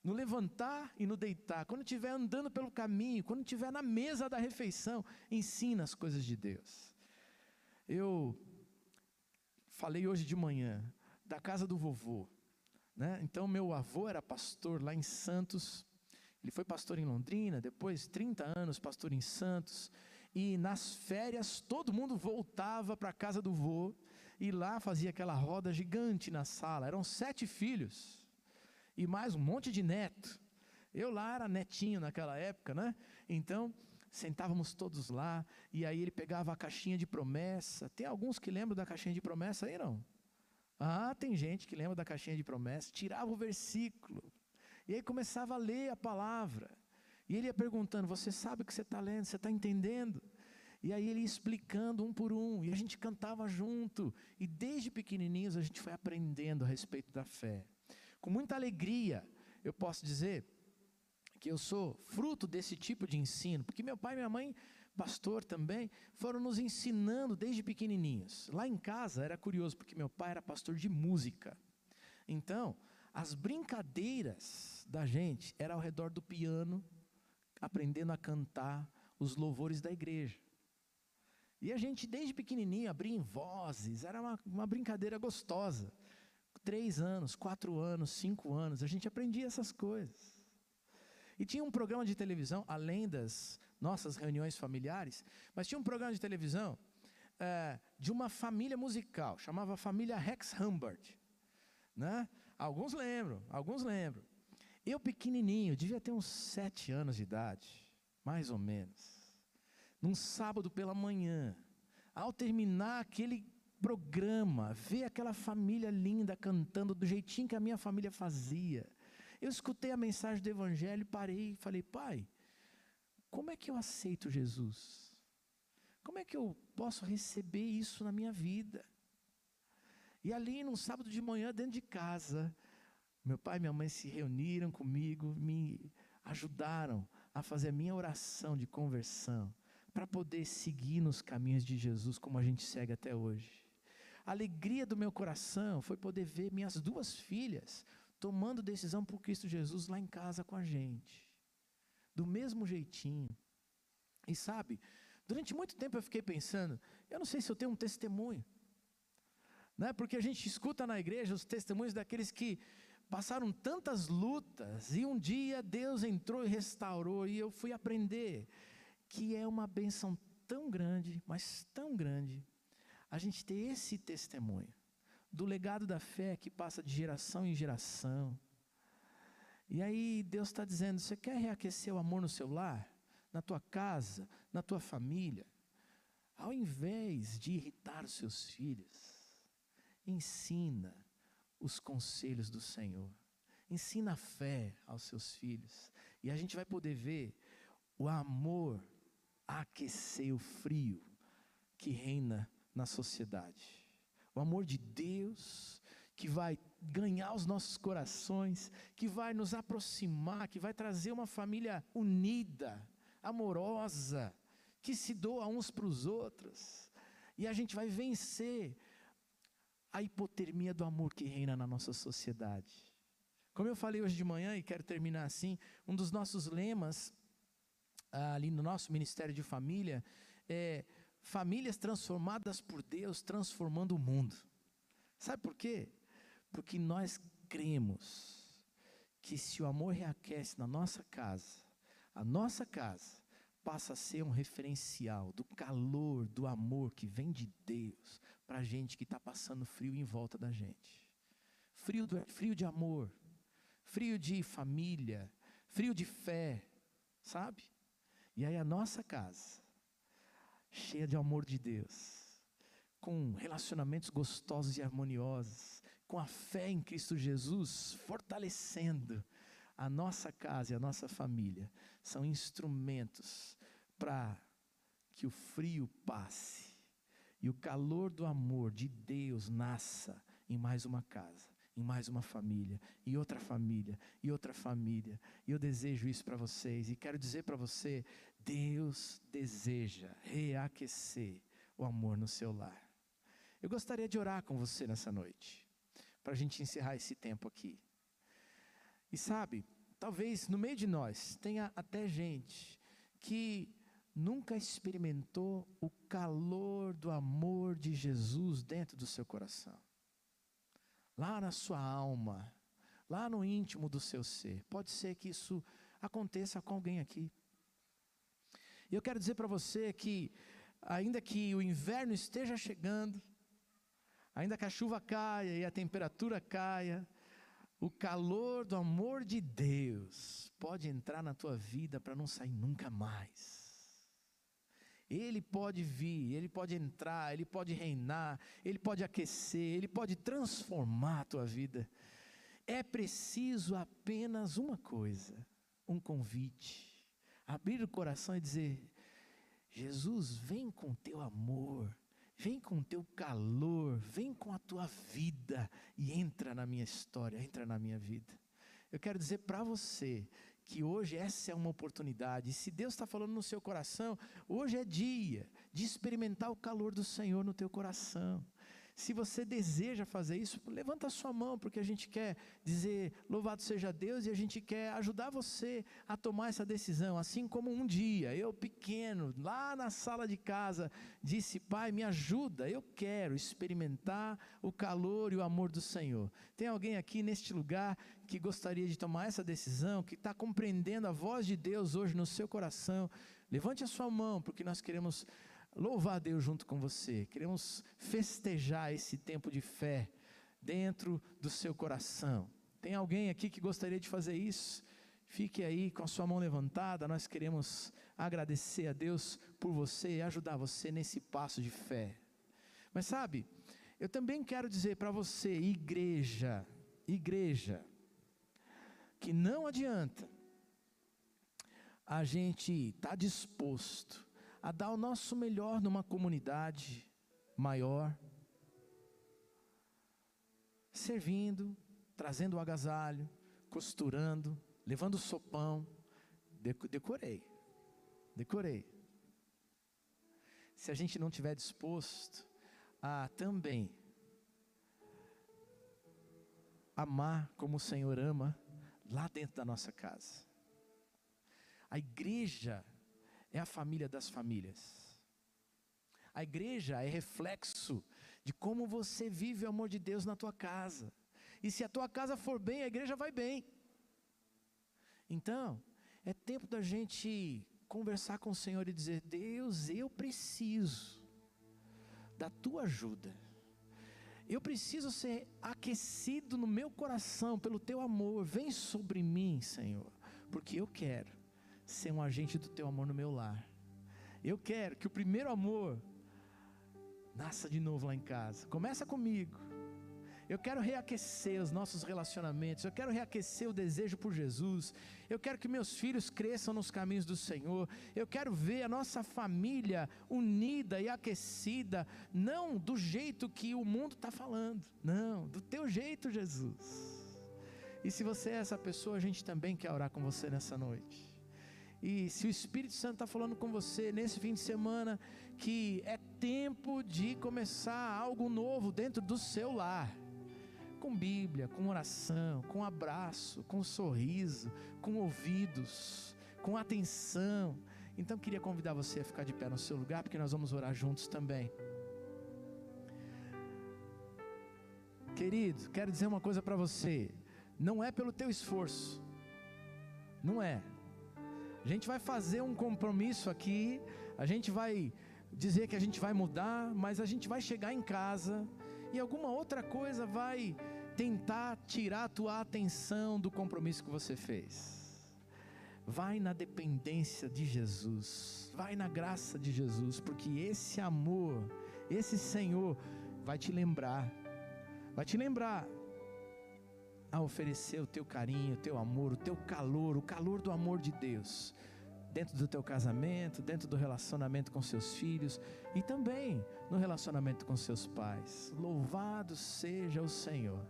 Speaker 1: no levantar e no deitar, quando estiver andando pelo caminho, quando estiver na mesa da refeição, ensina as coisas de Deus. Eu falei hoje de manhã da casa do vovô, né? Então meu avô era pastor lá em Santos. Ele foi pastor em Londrina, depois 30 anos pastor em Santos, e nas férias todo mundo voltava para a casa do vô e lá fazia aquela roda gigante na sala. Eram sete filhos e mais um monte de neto. Eu lá era netinho naquela época, né? Então, Sentávamos todos lá, e aí ele pegava a caixinha de promessa. Tem alguns que lembram da caixinha de promessa aí, não? Ah, tem gente que lembra da caixinha de promessa, tirava o versículo, e aí começava a ler a palavra. E ele ia perguntando: Você sabe o que você está lendo? Você está entendendo? E aí ele ia explicando um por um, e a gente cantava junto. E desde pequenininhos a gente foi aprendendo a respeito da fé. Com muita alegria, eu posso dizer que eu sou fruto desse tipo de ensino, porque meu pai e minha mãe, pastor também, foram nos ensinando desde pequenininhos. Lá em casa era curioso, porque meu pai era pastor de música. Então, as brincadeiras da gente era ao redor do piano, aprendendo a cantar os louvores da igreja. E a gente, desde pequenininho, abria em vozes, era uma, uma brincadeira gostosa. Três anos, quatro anos, cinco anos, a gente aprendia essas coisas. E tinha um programa de televisão, além das nossas reuniões familiares, mas tinha um programa de televisão é, de uma família musical, chamava Família Rex Humbert. Né? Alguns lembram, alguns lembram. Eu pequenininho, devia ter uns sete anos de idade, mais ou menos. Num sábado pela manhã, ao terminar aquele programa, ver aquela família linda cantando do jeitinho que a minha família fazia. Eu escutei a mensagem do Evangelho, parei e falei, pai, como é que eu aceito Jesus? Como é que eu posso receber isso na minha vida? E ali, num sábado de manhã, dentro de casa, meu pai e minha mãe se reuniram comigo, me ajudaram a fazer a minha oração de conversão, para poder seguir nos caminhos de Jesus como a gente segue até hoje. A alegria do meu coração foi poder ver minhas duas filhas tomando decisão por Cristo Jesus lá em casa com a gente, do mesmo jeitinho. E sabe, durante muito tempo eu fiquei pensando, eu não sei se eu tenho um testemunho, né? porque a gente escuta na igreja os testemunhos daqueles que passaram tantas lutas e um dia Deus entrou e restaurou e eu fui aprender que é uma benção tão grande, mas tão grande, a gente ter esse testemunho do legado da fé que passa de geração em geração. E aí Deus está dizendo: você quer reaquecer o amor no seu lar, na tua casa, na tua família? Ao invés de irritar os seus filhos, ensina os conselhos do Senhor. Ensina a fé aos seus filhos. E a gente vai poder ver o amor aquecer o frio que reina na sociedade. O amor de Deus que vai ganhar os nossos corações, que vai nos aproximar, que vai trazer uma família unida, amorosa, que se doa uns para os outros. E a gente vai vencer a hipotermia do amor que reina na nossa sociedade. Como eu falei hoje de manhã e quero terminar assim, um dos nossos lemas ah, ali no nosso ministério de família é famílias transformadas por Deus, transformando o mundo. Sabe por quê? Porque nós cremos que se o amor reaquece na nossa casa, a nossa casa passa a ser um referencial do calor, do amor que vem de Deus para a gente que está passando frio em volta da gente. Frio, do, frio de amor, frio de família, frio de fé, sabe? E aí a nossa casa, cheia de amor de Deus, com relacionamentos gostosos e harmoniosos, com a fé em Cristo Jesus fortalecendo a nossa casa e a nossa família, são instrumentos para que o frio passe e o calor do amor de Deus nasça em mais uma casa, em mais uma família, e outra família, e outra família. E eu desejo isso para vocês e quero dizer para você: Deus deseja reaquecer o amor no seu lar. Eu gostaria de orar com você nessa noite, para a gente encerrar esse tempo aqui. E sabe, talvez no meio de nós tenha até gente que nunca experimentou o calor do amor de Jesus dentro do seu coração. Lá na sua alma, lá no íntimo do seu ser. Pode ser que isso aconteça com alguém aqui. E eu quero dizer para você que, ainda que o inverno esteja chegando, ainda que a chuva caia e a temperatura caia, o calor do amor de Deus pode entrar na tua vida para não sair nunca mais. Ele pode vir, ele pode entrar, ele pode reinar, ele pode aquecer, ele pode transformar a tua vida. É preciso apenas uma coisa: um convite. Abrir o coração e dizer: Jesus, vem com teu amor, vem com teu calor, vem com a tua vida e entra na minha história, entra na minha vida. Eu quero dizer para você que hoje essa é uma oportunidade. Se Deus está falando no seu coração, hoje é dia de experimentar o calor do Senhor no teu coração. Se você deseja fazer isso, levanta a sua mão, porque a gente quer dizer louvado seja Deus e a gente quer ajudar você a tomar essa decisão. Assim como um dia, eu pequeno, lá na sala de casa, disse: Pai, me ajuda, eu quero experimentar o calor e o amor do Senhor. Tem alguém aqui neste lugar que gostaria de tomar essa decisão, que está compreendendo a voz de Deus hoje no seu coração? Levante a sua mão, porque nós queremos louvar a Deus junto com você. Queremos festejar esse tempo de fé dentro do seu coração. Tem alguém aqui que gostaria de fazer isso? Fique aí com a sua mão levantada. Nós queremos agradecer a Deus por você e ajudar você nesse passo de fé. Mas sabe, eu também quero dizer para você, igreja, igreja, que não adianta a gente estar tá disposto a dar o nosso melhor numa comunidade maior, servindo, trazendo o agasalho, costurando, levando o sopão. Decorei, decorei. Se a gente não tiver disposto a também amar como o Senhor ama lá dentro da nossa casa. A igreja é a família das famílias. A igreja é reflexo de como você vive o amor de Deus na tua casa. E se a tua casa for bem, a igreja vai bem. Então, é tempo da gente conversar com o Senhor e dizer: Deus, eu preciso da tua ajuda. Eu preciso ser aquecido no meu coração pelo teu amor. Vem sobre mim, Senhor, porque eu quero ser um agente do teu amor no meu lar. Eu quero que o primeiro amor nasça de novo lá em casa. Começa comigo. Eu quero reaquecer os nossos relacionamentos. Eu quero reaquecer o desejo por Jesus. Eu quero que meus filhos cresçam nos caminhos do Senhor. Eu quero ver a nossa família unida e aquecida, não do jeito que o mundo está falando, não, do teu jeito, Jesus. E se você é essa pessoa, a gente também quer orar com você nessa noite. E se o Espírito Santo está falando com você nesse fim de semana, que é tempo de começar algo novo dentro do seu lar, com Bíblia, com oração, com abraço, com sorriso, com ouvidos, com atenção. Então queria convidar você a ficar de pé no seu lugar, porque nós vamos orar juntos também. Querido, quero dizer uma coisa para você. Não é pelo teu esforço. Não é. A gente vai fazer um compromisso aqui, a gente vai dizer que a gente vai mudar, mas a gente vai chegar em casa e alguma outra coisa vai tentar tirar a tua atenção do compromisso que você fez. Vai na dependência de Jesus, vai na graça de Jesus, porque esse amor, esse Senhor vai te lembrar, vai te lembrar a oferecer o teu carinho, o teu amor, o teu calor, o calor do amor de Deus, dentro do teu casamento, dentro do relacionamento com seus filhos e também no relacionamento com seus pais. Louvado seja o Senhor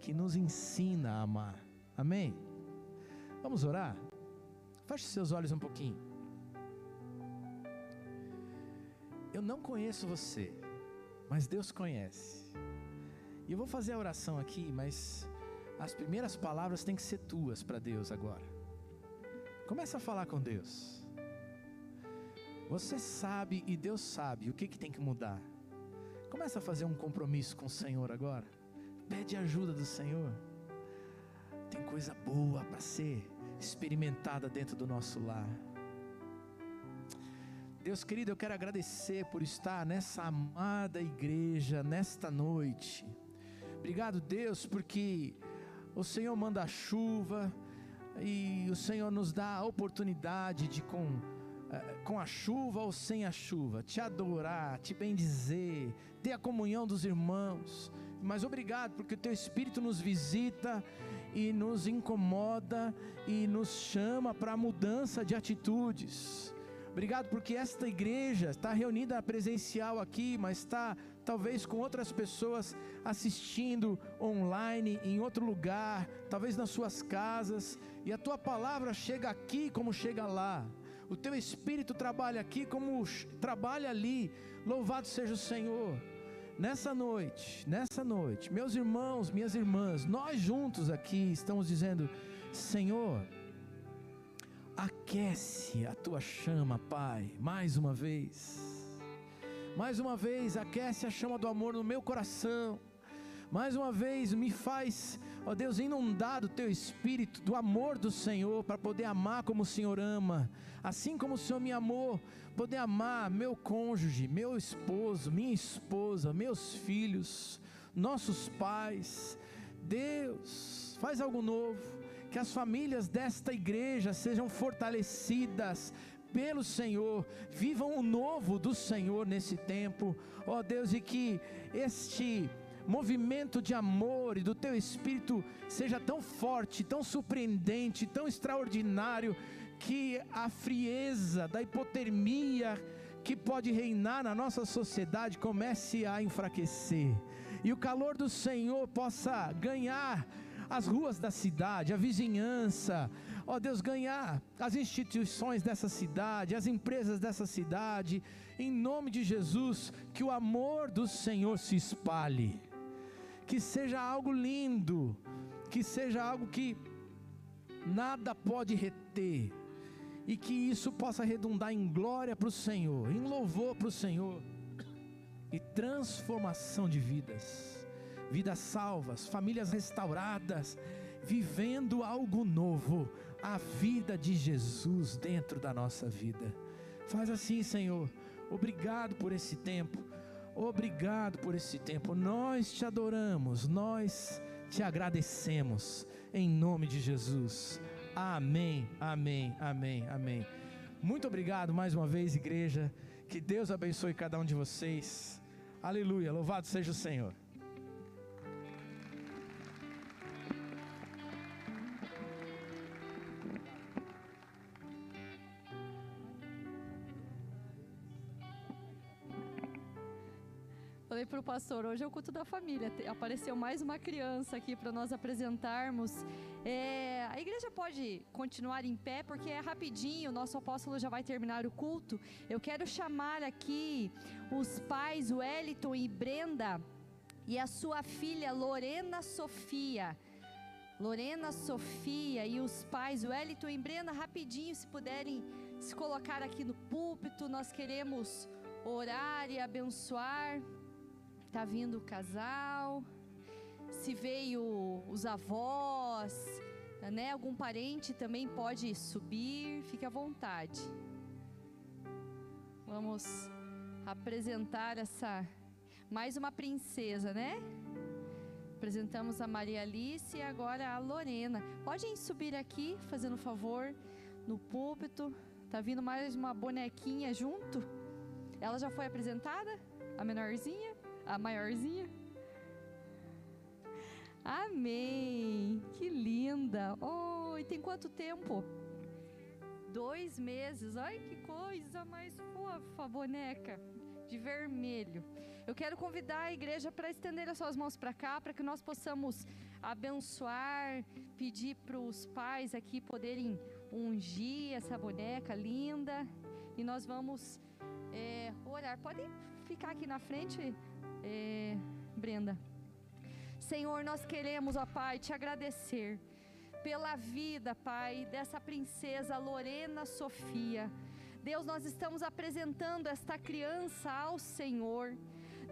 Speaker 1: que nos ensina a amar. Amém? Vamos orar? Feche seus olhos um pouquinho. Eu não conheço você, mas Deus conhece. E eu vou fazer a oração aqui, mas as primeiras palavras têm que ser tuas para Deus agora. Começa a falar com Deus. Você sabe e Deus sabe o que, que tem que mudar. Começa a fazer um compromisso com o Senhor agora. Pede ajuda do Senhor. Tem coisa boa para ser experimentada dentro do nosso lar. Deus querido, eu quero agradecer por estar nessa amada igreja nesta noite. Obrigado, Deus, porque o Senhor manda a chuva e o Senhor nos dá a oportunidade de com eh, com a chuva ou sem a chuva, te adorar, te bendizer, ter a comunhão dos irmãos. Mas obrigado porque o teu Espírito nos visita e nos incomoda e nos chama para a mudança de atitudes. Obrigado porque esta igreja está reunida presencial aqui, mas está talvez com outras pessoas assistindo online em outro lugar, talvez nas suas casas, e a tua palavra chega aqui como chega lá. O teu espírito trabalha aqui como trabalha ali. Louvado seja o Senhor. Nessa noite, nessa noite, meus irmãos, minhas irmãs, nós juntos aqui estamos dizendo: Senhor, aquece a tua chama, Pai, mais uma vez. Mais uma vez, aquece a chama do amor no meu coração. Mais uma vez, me faz, ó Deus, inundar do teu espírito, do amor do Senhor, para poder amar como o Senhor ama. Assim como o Senhor me amou, poder amar meu cônjuge, meu esposo, minha esposa, meus filhos, nossos pais. Deus, faz algo novo que as famílias desta igreja sejam fortalecidas pelo Senhor, vivam o novo do Senhor nesse tempo, ó Deus, e que este movimento de amor e do teu espírito seja tão forte, tão surpreendente, tão extraordinário, que a frieza da hipotermia que pode reinar na nossa sociedade comece a enfraquecer, e o calor do Senhor possa ganhar as ruas da cidade, a vizinhança, ó Deus, ganhar as instituições dessa cidade, as empresas dessa cidade, em nome de Jesus, que o amor do Senhor se espalhe, que seja algo lindo, que seja algo que nada pode reter, e que isso possa redundar em glória para o Senhor, em louvor para o Senhor, e transformação de vidas vidas salvas, famílias restauradas, vivendo algo novo, a vida de Jesus dentro da nossa vida. Faz assim, Senhor. Obrigado por esse tempo. Obrigado por esse tempo. Nós te adoramos, nós te agradecemos em nome de Jesus. Amém. Amém. Amém. Amém. Muito obrigado mais uma vez, igreja. Que Deus abençoe cada um de vocês. Aleluia. Louvado seja o Senhor.
Speaker 5: Falei para o pastor, hoje é o culto da família. Apareceu mais uma criança aqui para nós apresentarmos. É, a igreja pode continuar em pé, porque é rapidinho, nosso apóstolo já vai terminar o culto. Eu quero chamar aqui os pais Wellington e Brenda e a sua filha Lorena Sofia. Lorena Sofia e os pais Wellington e Brenda, rapidinho, se puderem se colocar aqui no púlpito, nós queremos orar e abençoar. Tá vindo o casal, se veio os avós, né? Algum parente também pode subir, fique à vontade. Vamos apresentar essa mais uma princesa, né? Apresentamos a Maria Alice e agora a Lorena. Podem subir aqui, fazendo favor, no púlpito. Tá vindo mais uma bonequinha junto? Ela já foi apresentada? A menorzinha? A maiorzinha. Amém! Que linda! Oh, e tem quanto tempo? Dois meses. Ai, que coisa mais fofa, boneca de vermelho. Eu quero convidar a igreja para estender as suas mãos para cá, para que nós possamos abençoar, pedir para os pais aqui poderem ungir essa boneca linda. E nós vamos é, orar. Podem ficar aqui na frente, é, Brenda. Senhor, nós queremos, ó Pai, te agradecer pela vida, Pai, dessa princesa Lorena Sofia. Deus, nós estamos apresentando esta criança ao Senhor.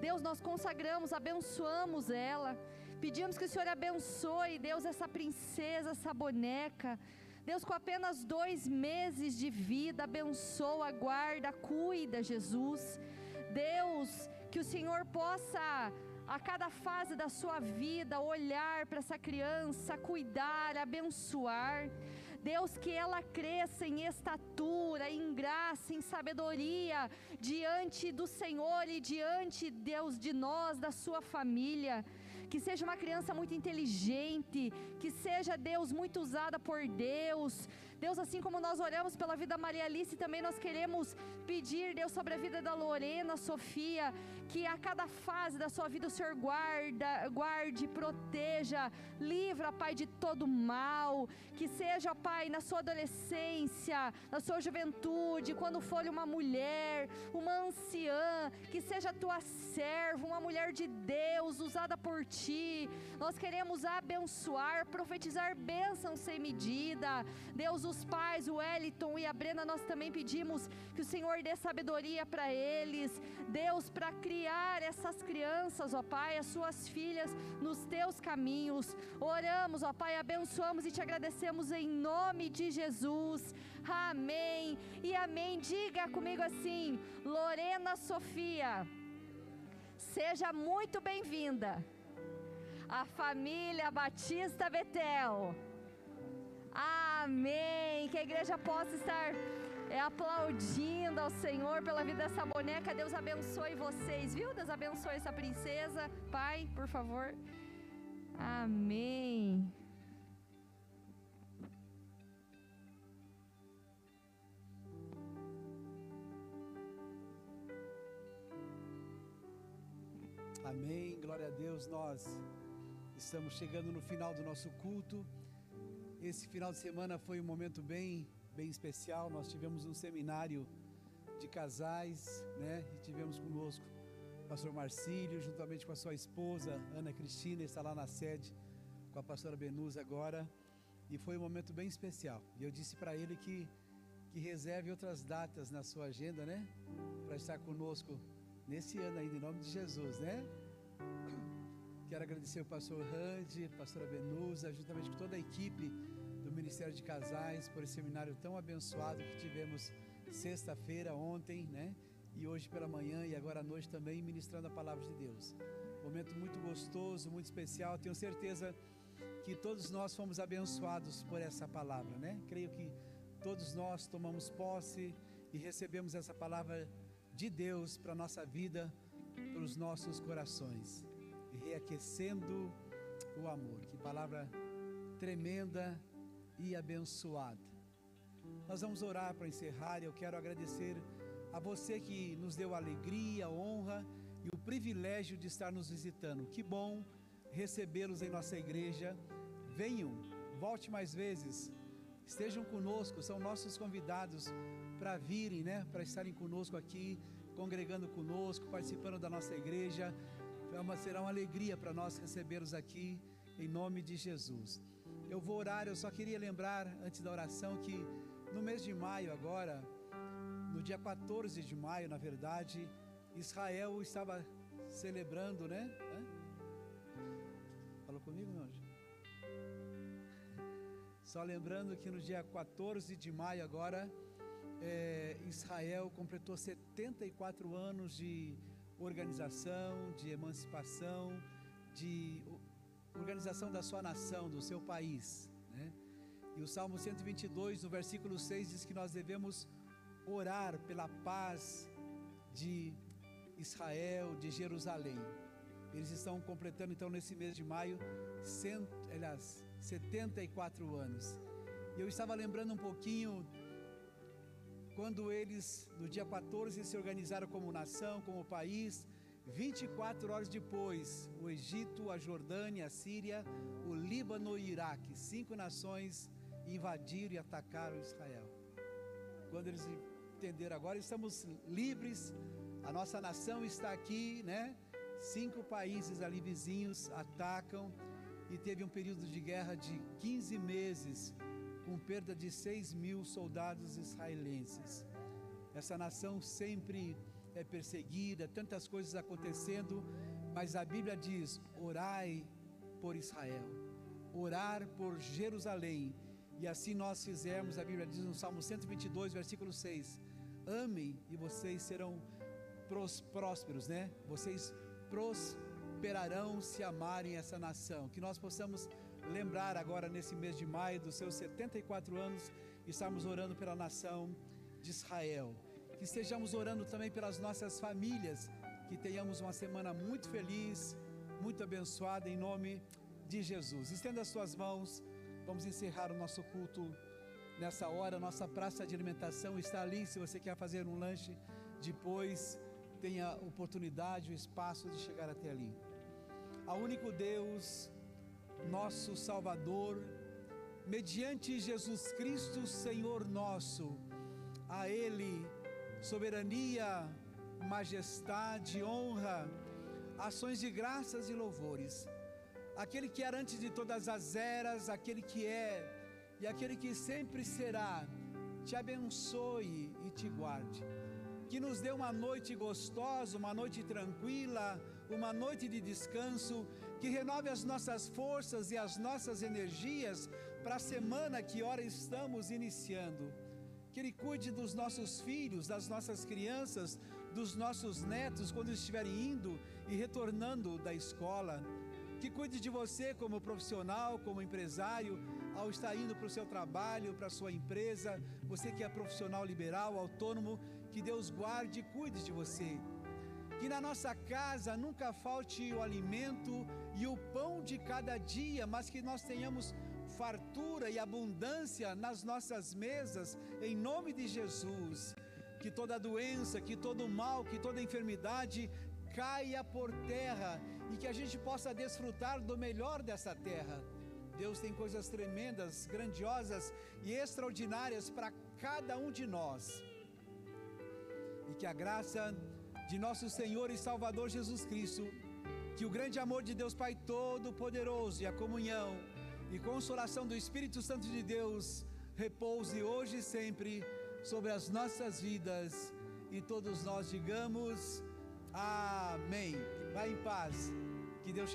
Speaker 5: Deus, nós consagramos, abençoamos ela. Pedimos que o Senhor abençoe, Deus, essa princesa, essa boneca. Deus, com apenas dois meses de vida, abençoa, guarda, cuida, Jesus. Deus, que o Senhor possa a cada fase da sua vida, olhar para essa criança, cuidar, abençoar. Deus, que ela cresça em estatura, em graça, em sabedoria, diante do Senhor e diante, Deus, de nós, da sua família. Que seja uma criança muito inteligente, que seja, Deus, muito usada por Deus. Deus, assim como nós oramos pela vida da Maria Alice, também nós queremos pedir, Deus, sobre a vida da Lorena, Sofia, que a cada fase da sua vida o Senhor guarda, guarde, proteja, livra, Pai, de todo mal. Que seja, Pai, na sua adolescência, na sua juventude, quando for uma mulher, uma anciã, que seja tua serva, uma mulher de Deus, usada por ti. Nós queremos abençoar, profetizar bênçãos sem medida. Deus, os pais, o Wellington e a Brena, nós também pedimos que o Senhor dê sabedoria para eles. Deus, para criar essas crianças, ó Pai, as suas filhas nos teus caminhos. Oramos, ó Pai, abençoamos e te agradecemos em nome de Jesus. Amém e amém. Diga comigo assim, Lorena Sofia, seja muito bem-vinda. A família Batista Betel. Amém. Que a igreja possa estar é, aplaudindo ao Senhor pela vida dessa boneca. Deus abençoe vocês, viu? Deus abençoe essa princesa. Pai, por favor. Amém.
Speaker 13: Amém. Glória a Deus. Nós estamos chegando no final do nosso culto. Esse final de semana foi um momento bem, bem especial. Nós tivemos um seminário de casais, né? E tivemos conosco o pastor Marcílio, juntamente com a sua esposa, Ana Cristina, está lá na sede com a pastora Benusa agora. E foi um momento bem especial. E eu disse para ele que, que reserve outras datas na sua agenda, né? Para estar conosco nesse ano ainda, em nome de Jesus, né? Quero agradecer o pastor Randy, pastora Benusa, juntamente com toda a equipe Ministério de Casais, por esse seminário tão abençoado que tivemos sexta-feira, ontem, né? E hoje pela manhã e agora à noite também, ministrando a palavra de Deus. Momento muito gostoso, muito especial. Tenho certeza que todos nós fomos abençoados por essa palavra, né? Creio que todos nós tomamos posse e recebemos essa palavra de Deus para nossa vida, para os nossos corações, reaquecendo o amor. Que palavra tremenda e abençoada. Nós vamos orar para encerrar e eu quero agradecer a você que nos deu alegria, honra e o privilégio de estar nos visitando. Que bom recebê-los em nossa igreja. Venham, volte mais vezes, estejam conosco, são nossos convidados para virem, né, para estarem conosco aqui, congregando conosco, participando da nossa igreja. É será uma alegria para nós recebê-los aqui, em nome de Jesus. Eu vou orar, eu só queria lembrar, antes da oração, que no mês de maio agora, no dia 14 de maio, na verdade, Israel estava celebrando, né? Falou comigo, anjo? Só lembrando que no dia 14 de maio agora, é, Israel completou 74 anos de organização, de emancipação, de organização da sua nação, do seu país. Né? E o Salmo 122, no versículo 6, diz que nós devemos orar pela paz de Israel, de Jerusalém. Eles estão completando então nesse mês de maio, cento, aliás, 74 anos. E eu estava lembrando um pouquinho quando eles, no dia 14, se organizaram como nação, como país, 24 horas depois, o Egito, a Jordânia, a Síria, o Líbano e o Iraque, cinco nações invadiram e atacaram Israel. Quando eles entenderam agora, estamos livres, a nossa nação está aqui, né? Cinco países ali vizinhos atacam e teve um período de guerra de 15 meses, com perda de 6 mil soldados israelenses. Essa nação sempre é perseguida, tantas coisas acontecendo, mas a Bíblia diz: orai por Israel, orar por Jerusalém. E assim nós fizemos, a Bíblia diz no Salmo 122, versículo 6: Amem e vocês serão prósperos, né? Vocês cooperarão se amarem essa nação. Que nós possamos lembrar agora nesse mês de maio dos seus 74 anos, estarmos orando pela nação de Israel. Que estejamos orando também pelas nossas famílias, que tenhamos uma semana muito feliz, muito abençoada em nome de Jesus. Estenda as suas mãos, vamos encerrar o nosso culto nessa hora. Nossa praça de alimentação está ali. Se você quer fazer um lanche depois, tenha oportunidade, o espaço de chegar até ali. A único Deus, nosso Salvador, mediante Jesus Cristo, Senhor nosso, a Ele soberania, majestade, honra, ações de graças e louvores. Aquele que era antes de todas as eras, aquele que é e aquele que sempre será, te abençoe e te guarde. Que nos dê uma noite gostosa, uma noite tranquila, uma noite de descanso, que renove as nossas forças e as nossas energias para a semana que ora estamos iniciando. Que Ele cuide dos nossos filhos, das nossas crianças, dos nossos netos quando estiverem indo e retornando da escola. Que cuide de você como profissional, como empresário, ao estar indo para o seu trabalho, para a sua empresa, você que é profissional liberal, autônomo, que Deus guarde e cuide de você. Que na nossa casa nunca falte o alimento e o pão de cada dia, mas que nós tenhamos fartura e abundância nas nossas mesas, em nome de Jesus. Que toda doença, que todo mal, que toda enfermidade caia por terra e que a gente possa desfrutar do melhor dessa terra. Deus tem coisas tremendas, grandiosas e extraordinárias para cada um de nós. E que a graça de nosso Senhor e Salvador Jesus Cristo, que o grande amor de Deus Pai Todo-Poderoso e a comunhão e consolação do Espírito Santo de Deus repouse hoje e sempre sobre as nossas vidas e todos nós digamos amém. Vá em paz. Que Deus